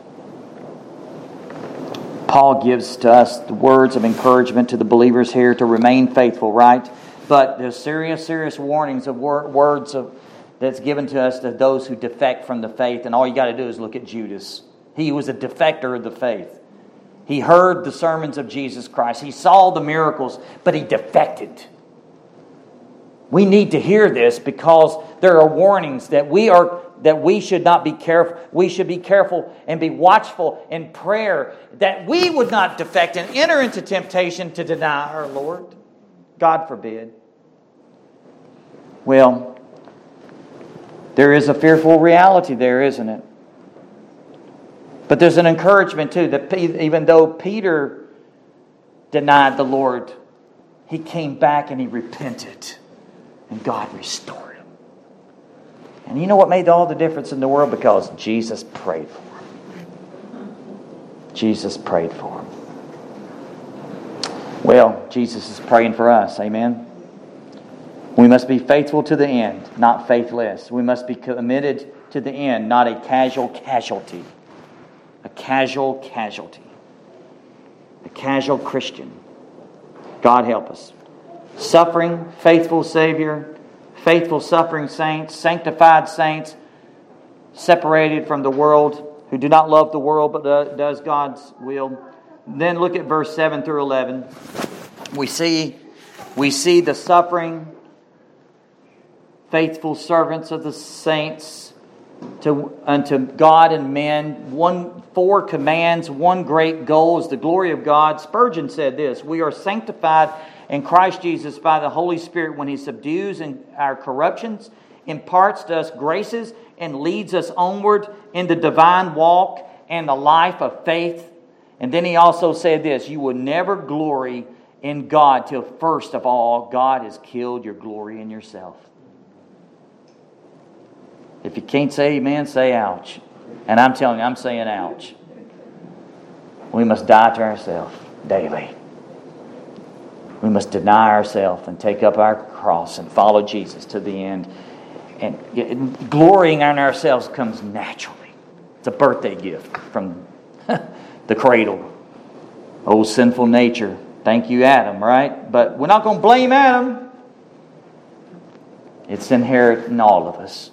Paul gives to us the words of encouragement to the believers here to remain faithful, right? But there's serious, serious warnings of wor- words of that's given to us to those who defect from the faith. And all you got to do is look at Judas. He was a defector of the faith. He heard the sermons of Jesus Christ, he saw the miracles, but he defected. We need to hear this because there are warnings that we are that we should not be careful. We should be careful and be watchful in prayer that we would not defect and enter into temptation to deny our Lord. God forbid. Well, there is a fearful reality there, isn't it? But there's an encouragement too that even though Peter denied the Lord, he came back and he repented, and God restored. And you know what made all the difference in the world? Because Jesus prayed for him. Jesus prayed for him. Well, Jesus is praying for us. Amen. We must be faithful to the end, not faithless. We must be committed to the end, not a casual casualty. A casual casualty. A casual Christian. God help us. Suffering, faithful Savior, faithful suffering saints, sanctified saints, separated from the world, who do not love the world but does God's will. Then look at verse 7 through 11. We see, we see the suffering faithful servants of the saints to, unto God and men. One, four commands, one great goal is the glory of God. Spurgeon said this We are sanctified in Christ Jesus by the Holy Spirit when He subdues our corruptions, imparts to us graces, and leads us onward in the divine walk and the life of faith. And then He also said this You will never glory in God till first of all, God has killed your glory in yourself. If you can't say amen, say ouch. And I'm telling you, I'm saying ouch. We must die to ourselves daily. We must deny ourselves and take up our cross and follow Jesus to the end. And glorying in ourselves comes naturally. It's a birthday gift from [LAUGHS] the cradle. Old sinful nature. Thank you, Adam, right? But we're not going to blame Adam. It's inherent in all of us.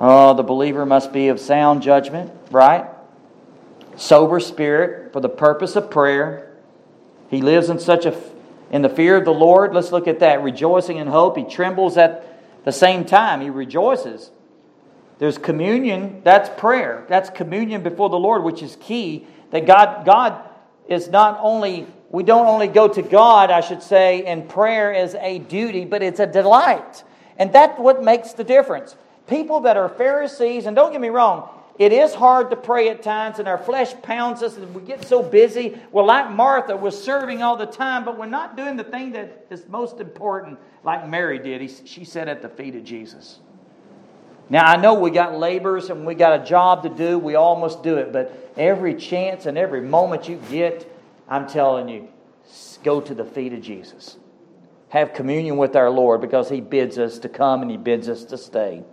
Oh, the believer must be of sound judgment, right? Sober spirit for the purpose of prayer. He lives in such a in the fear of the Lord. Let's look at that. Rejoicing in hope. He trembles at the same time. He rejoices. There's communion. That's prayer. That's communion before the Lord, which is key. That God, God is not only, we don't only go to God, I should say, and prayer is a duty, but it's a delight. And that's what makes the difference people that are Pharisees, and don't get me wrong, it is hard to pray at times, and our flesh pounds us, and we get so busy. We're like Martha, we're serving all the time, but we're not doing the thing that is most important, like Mary did. He, she sat at the feet of Jesus. Now, I know we got labors and we got a job to do. We all must do it. But every chance and every moment you get, I'm telling you, go to the feet of Jesus. Have communion with our Lord because He bids us to come and He bids us to stay.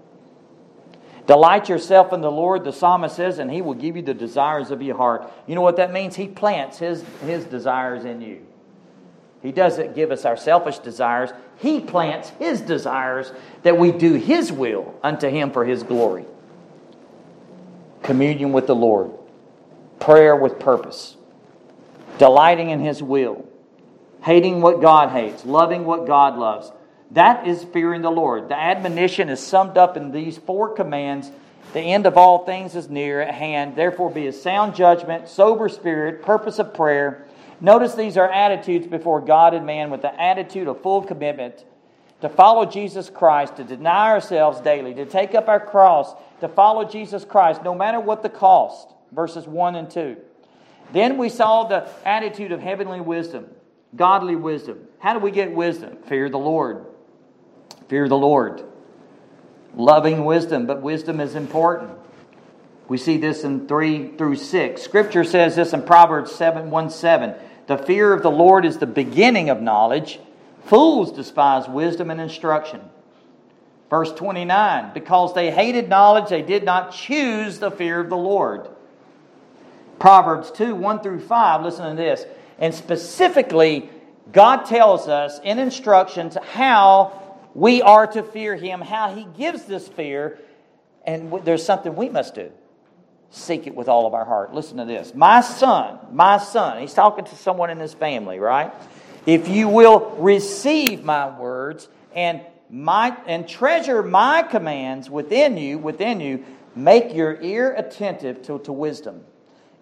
Delight yourself in the Lord, the psalmist says, and he will give you the desires of your heart. You know what that means? He plants his, his desires in you. He doesn't give us our selfish desires, he plants his desires that we do his will unto him for his glory. Communion with the Lord, prayer with purpose, delighting in his will, hating what God hates, loving what God loves that is fearing the Lord. The admonition is summed up in these four commands. The end of all things is near at hand. Therefore, be a sound judgment, sober spirit, purpose of prayer. Notice these are attitudes before God and man with the attitude of full commitment to follow Jesus Christ, to deny ourselves daily, to take up our cross, to follow Jesus Christ, no matter what the cost. Verses 1 and 2. Then we saw the attitude of heavenly wisdom, godly wisdom. How do we get wisdom? Fear the Lord. Fear the Lord. Loving wisdom, but wisdom is important. We see this in 3 through 6. Scripture says this in Proverbs 7 1 7. The fear of the Lord is the beginning of knowledge. Fools despise wisdom and instruction. Verse 29 Because they hated knowledge, they did not choose the fear of the Lord. Proverbs 2 1 through 5. Listen to this. And specifically, God tells us in instructions how we are to fear him, how he gives this fear, and there's something we must do. Seek it with all of our heart. Listen to this. My son, my son, he's talking to someone in his family, right? If you will receive my words and my and treasure my commands within you, within you, make your ear attentive to, to wisdom.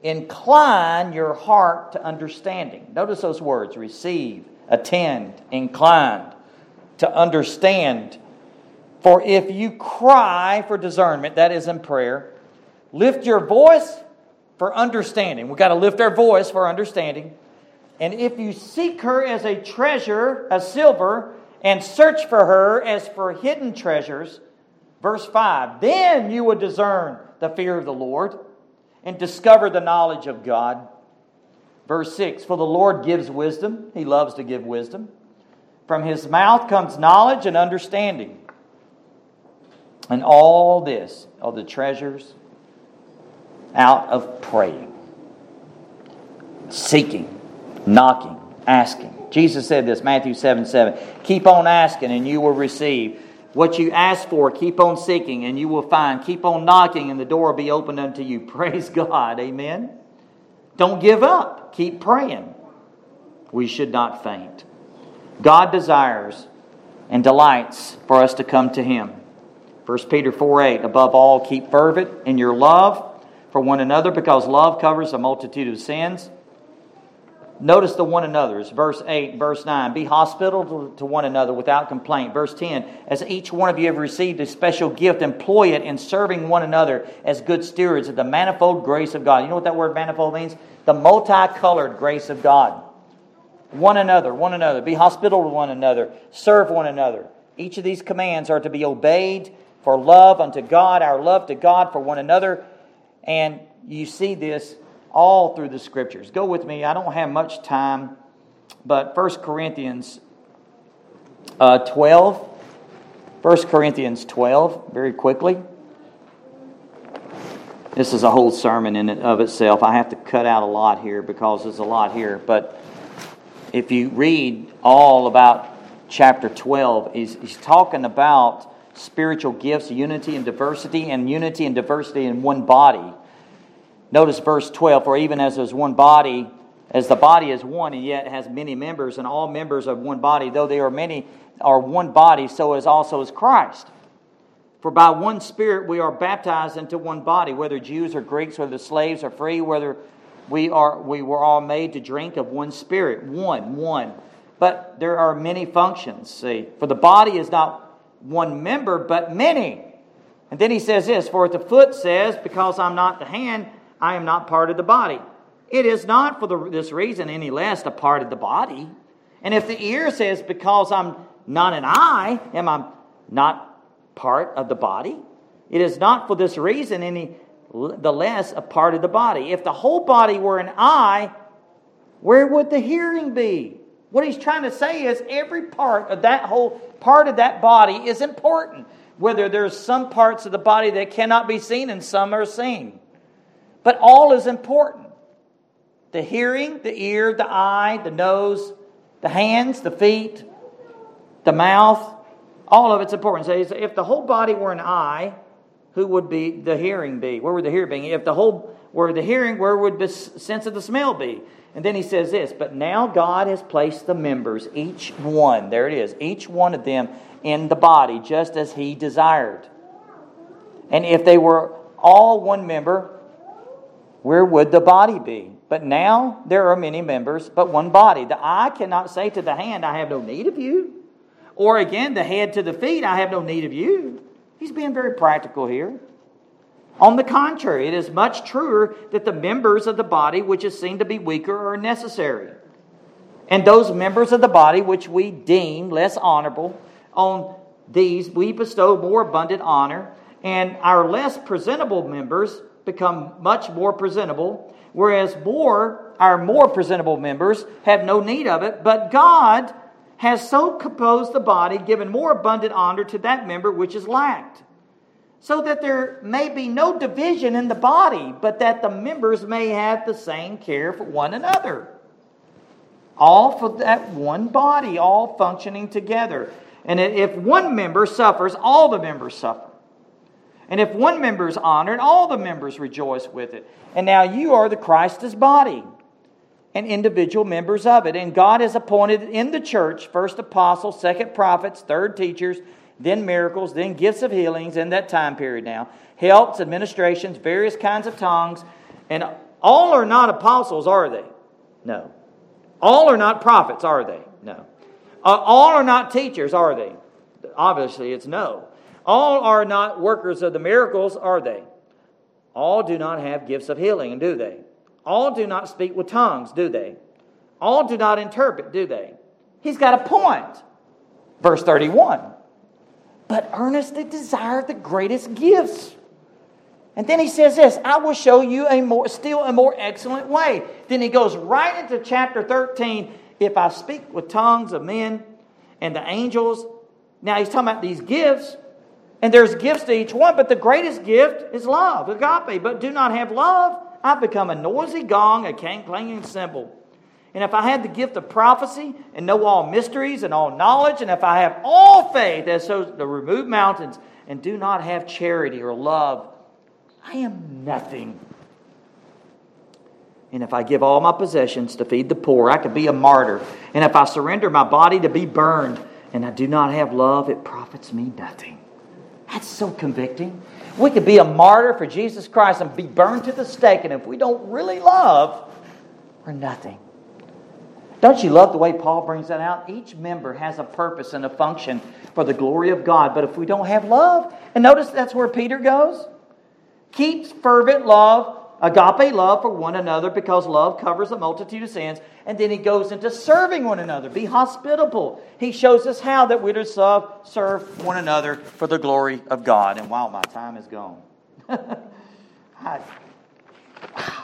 Incline your heart to understanding. Notice those words receive, attend, inclined to understand. For if you cry for discernment, that is in prayer, lift your voice for understanding. We've got to lift our voice for understanding. And if you seek her as a treasure, as silver, and search for her as for hidden treasures, verse 5, then you will discern the fear of the Lord and discover the knowledge of God. Verse 6, for the Lord gives wisdom, he loves to give wisdom. From his mouth comes knowledge and understanding. And all this are the treasures out of praying, seeking, knocking, asking. Jesus said this, Matthew 7 7. Keep on asking and you will receive. What you ask for, keep on seeking and you will find. Keep on knocking and the door will be opened unto you. [LAUGHS] Praise God. Amen. Don't give up. Keep praying. We should not faint. God desires and delights for us to come to Him. 1 Peter 4 8, above all, keep fervent in your love for one another because love covers a multitude of sins. Notice the one another's. Verse 8, verse 9. Be hospitable to one another without complaint. Verse 10. As each one of you have received a special gift, employ it in serving one another as good stewards of the manifold grace of God. You know what that word manifold means? The multicolored grace of God. One another, one another. Be hospitable to one another. Serve one another. Each of these commands are to be obeyed for love unto God, our love to God for one another. And you see this all through the scriptures. Go with me. I don't have much time, but 1 Corinthians uh, 12. 1 Corinthians 12, very quickly. This is a whole sermon in and of itself. I have to cut out a lot here because there's a lot here. But if you read all about chapter 12, he's, he's talking about spiritual gifts, unity and diversity, and unity and diversity in one body. Notice verse 12 For even as there's one body, as the body is one, and yet has many members, and all members of one body, though they are many, are one body, so is also is Christ. For by one Spirit we are baptized into one body, whether Jews or Greeks, whether slaves or free, whether we are we were all made to drink of one Spirit, one, one. But there are many functions. See, for the body is not one member, but many. And then he says this: For if the foot says, "Because I'm not the hand," I am not part of the body. It is not for the, this reason any less a part of the body. And if the ear says, Because I'm not an eye, am I not part of the body? It is not for this reason any the less a part of the body. If the whole body were an eye, where would the hearing be? What he's trying to say is every part of that whole part of that body is important. Whether there's some parts of the body that cannot be seen and some are seen. But all is important the hearing, the ear, the eye, the nose, the hands, the feet, the mouth, all of it's important. So if the whole body were an eye, who would be the hearing be? Where would the hearing be? If the whole were the hearing, where would the sense of the smell be? And then he says this, but now God has placed the members, each one, there it is, each one of them in the body, just as he desired. And if they were all one member, where would the body be? But now there are many members, but one body. The eye cannot say to the hand, I have no need of you. Or again, the head to the feet, I have no need of you. He's being very practical here. On the contrary, it is much truer that the members of the body which is seen to be weaker are necessary. And those members of the body which we deem less honorable, on these we bestow more abundant honor, and our less presentable members become much more presentable, whereas more our more presentable members have no need of it, but God has so composed the body, given more abundant honor to that member which is lacked, so that there may be no division in the body, but that the members may have the same care for one another. All for that one body, all functioning together. And if one member suffers, all the members suffer. And if one member is honored, all the members rejoice with it. And now you are the Christ's body and individual members of it. And God has appointed in the church first apostles, second prophets, third teachers, then miracles, then gifts of healings in that time period now, helps, administrations, various kinds of tongues. And all are not apostles, are they? No. All are not prophets, are they? No. Uh, all are not teachers, are they? Obviously, it's no. All are not workers of the miracles, are they? All do not have gifts of healing, do they? All do not speak with tongues, do they? All do not interpret, do they? He's got a point. Verse 31. But earnestly desire the greatest gifts. And then he says this, I will show you a more still a more excellent way. Then he goes right into chapter 13. If I speak with tongues of men and the angels, now he's talking about these gifts, and there's gifts to each one, but the greatest gift is love, agape. But do not have love, I've become a noisy gong, a clanging cymbal. And if I had the gift of prophecy and know all mysteries and all knowledge, and if I have all faith as so to remove mountains and do not have charity or love, I am nothing. And if I give all my possessions to feed the poor, I could be a martyr. And if I surrender my body to be burned, and I do not have love, it profits me nothing. That's so convicting. We could be a martyr for Jesus Christ and be burned to the stake, and if we don't really love, we're nothing. Don't you love the way Paul brings that out? Each member has a purpose and a function for the glory of God. But if we don't have love, and notice that's where Peter goes, keeps fervent love, agape love for one another, because love covers a multitude of sins. And then he goes into serving one another. Be hospitable. He shows us how that we're to serve one another for the glory of God. And wow, my time is gone. [LAUGHS] I, wow.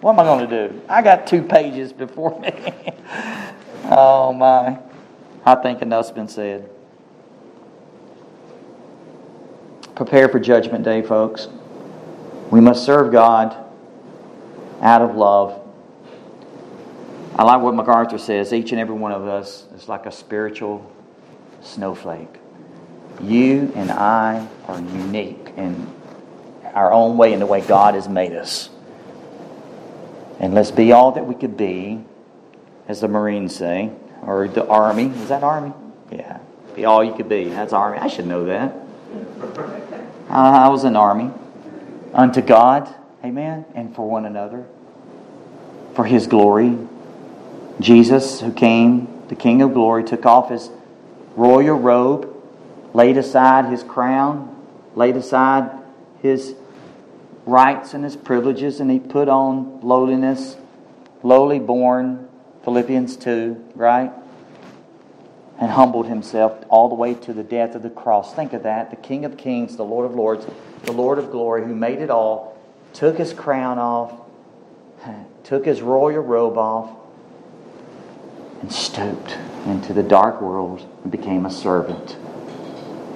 What am I going to do? I got two pages before me. [LAUGHS] oh, my. I think enough's been said. Prepare for Judgment Day, folks. We must serve God out of love. I like what MacArthur says each and every one of us is like a spiritual snowflake. You and I are unique in our own way, in the way God has made us. And let's be all that we could be, as the Marines say, or the Army. Is that Army? Yeah. Be all you could be. That's Army. I should know that. [LAUGHS] I was in Army. Unto God, amen, and for one another, for His glory. Jesus, who came, the King of glory, took off his royal robe, laid aside his crown, laid aside his rights and his privileges, and he put on lowliness, lowly born, Philippians 2, right? And humbled himself all the way to the death of the cross. Think of that. The King of Kings, the Lord of Lords, the Lord of glory, who made it all, took his crown off, [LAUGHS] took his royal robe off, and stooped into the dark world and became a servant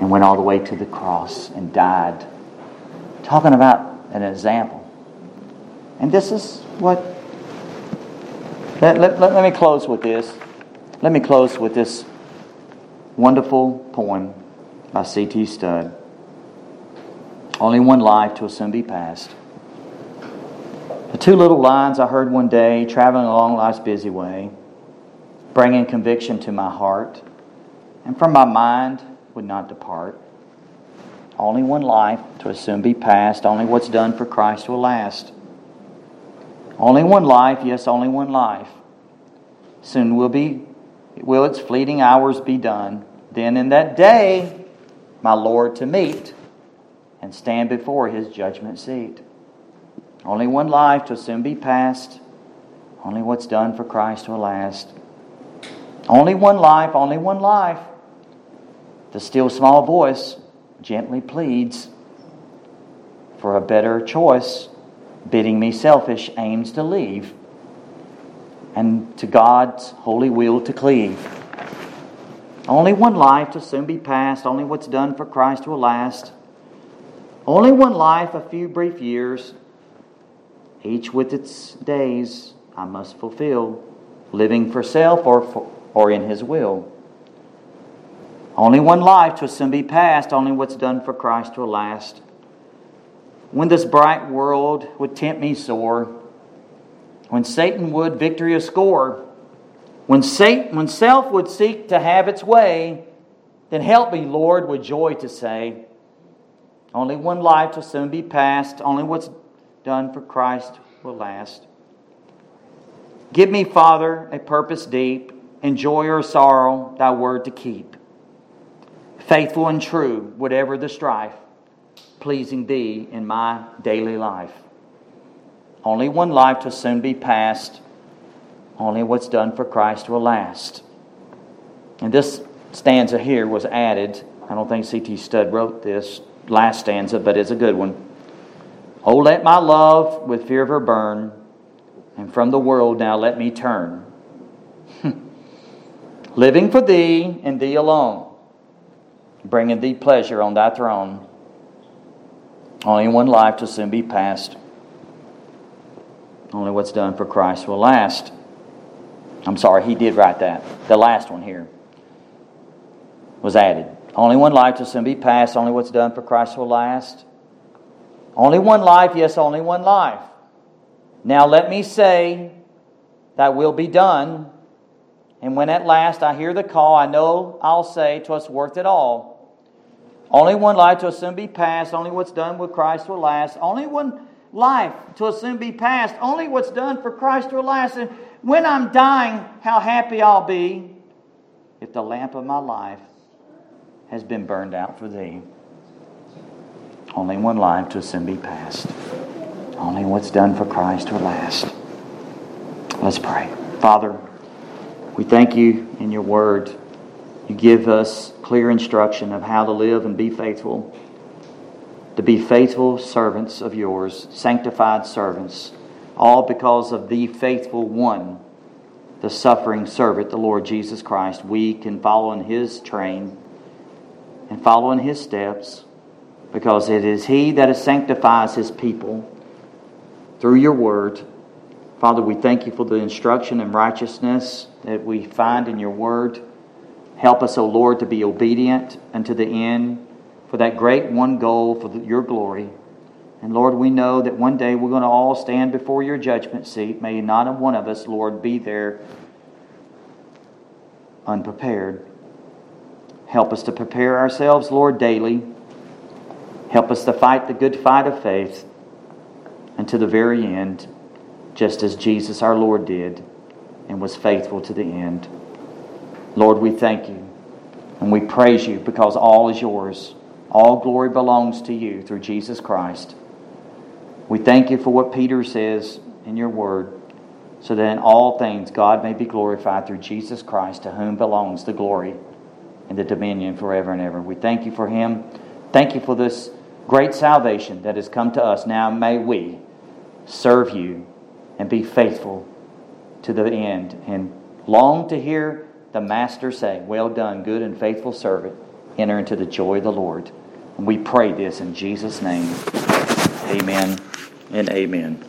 and went all the way to the cross and died. Talking about an example. And this is what. Let, let, let, me close with this. Let me close with this wonderful poem by C.T. Studd. Only one life to soon be past. The two little lines I heard one day traveling along life's busy way, bringing conviction to my heart, and from my mind would not depart. Only one life to soon be past. Only what's done for Christ will last. Only one life, yes, only one life. Soon will be will its fleeting hours be done. Then in that day, my Lord to meet and stand before his judgment seat. Only one life to soon be past. Only what's done for Christ will last. Only one life, only one life. The still small voice gently pleads for a better choice, bidding me selfish aims to leave and to God's holy will to cleave. Only one life to soon be past, only what's done for Christ will last. Only one life, a few brief years, each with its days I must fulfill, living for self or, for, or in His will. Only one life to soon be past, only what's done for Christ will last. When this bright world would tempt me sore, when Satan would victory score, when, Satan, when self would seek to have its way, then help me, Lord, with joy to say, only one life to soon be past, only what's done for Christ will last. Give me, Father, a purpose deep, in joy or sorrow, thy word to keep faithful and true, whatever the strife, pleasing thee in my daily life. Only one life to soon be past. Only what's done for Christ will last. And this stanza here was added. I don't think C.T. Studd wrote this last stanza, but it's a good one. Oh, let my love with fear of her burn, and from the world now let me turn. [LAUGHS] Living for thee and thee alone bringing thee pleasure on thy throne. Only one life to soon be past. Only what's done for Christ will last. I'm sorry, he did write that. The last one here was added. Only one life to soon be passed. Only what's done for Christ will last. Only one life, yes, only one life. Now let me say, that will be done, And when at last I hear the call, I know I'll say, "'Twas worth it all. Only one life to soon be passed. Only what's done with Christ will last. Only one life to soon be passed. Only what's done for Christ will last. And when I'm dying, how happy I'll be if the lamp of my life has been burned out for thee. Only one life to soon be past. Only what's done for Christ will last. Let's pray. Father, we thank you in your word. You give us clear instruction of how to live and be faithful, to be faithful servants of yours, sanctified servants, all because of the faithful one, the suffering servant, the Lord Jesus Christ. We can follow in his train and follow in his steps because it is he that sanctifies his people through your word. Father, we thank you for the instruction and righteousness that we find in your word. Help us, O Lord, to be obedient unto the end for that great one goal for your glory. And Lord, we know that one day we're going to all stand before your judgment seat. May not one of us, Lord, be there unprepared. Help us to prepare ourselves, Lord, daily. Help us to fight the good fight of faith unto the very end just as Jesus our Lord did and was faithful to the end. Lord, we thank you and we praise you because all is yours. All glory belongs to you through Jesus Christ. We thank you for what Peter says in your word, so that in all things God may be glorified through Jesus Christ, to whom belongs the glory and the dominion forever and ever. We thank you for him. Thank you for this great salvation that has come to us. Now may we serve you and be faithful to the end and long to hear the Master say, Well done, good and faithful servant. Enter into the joy of the Lord. And we pray this in Jesus' name. Amen and amen.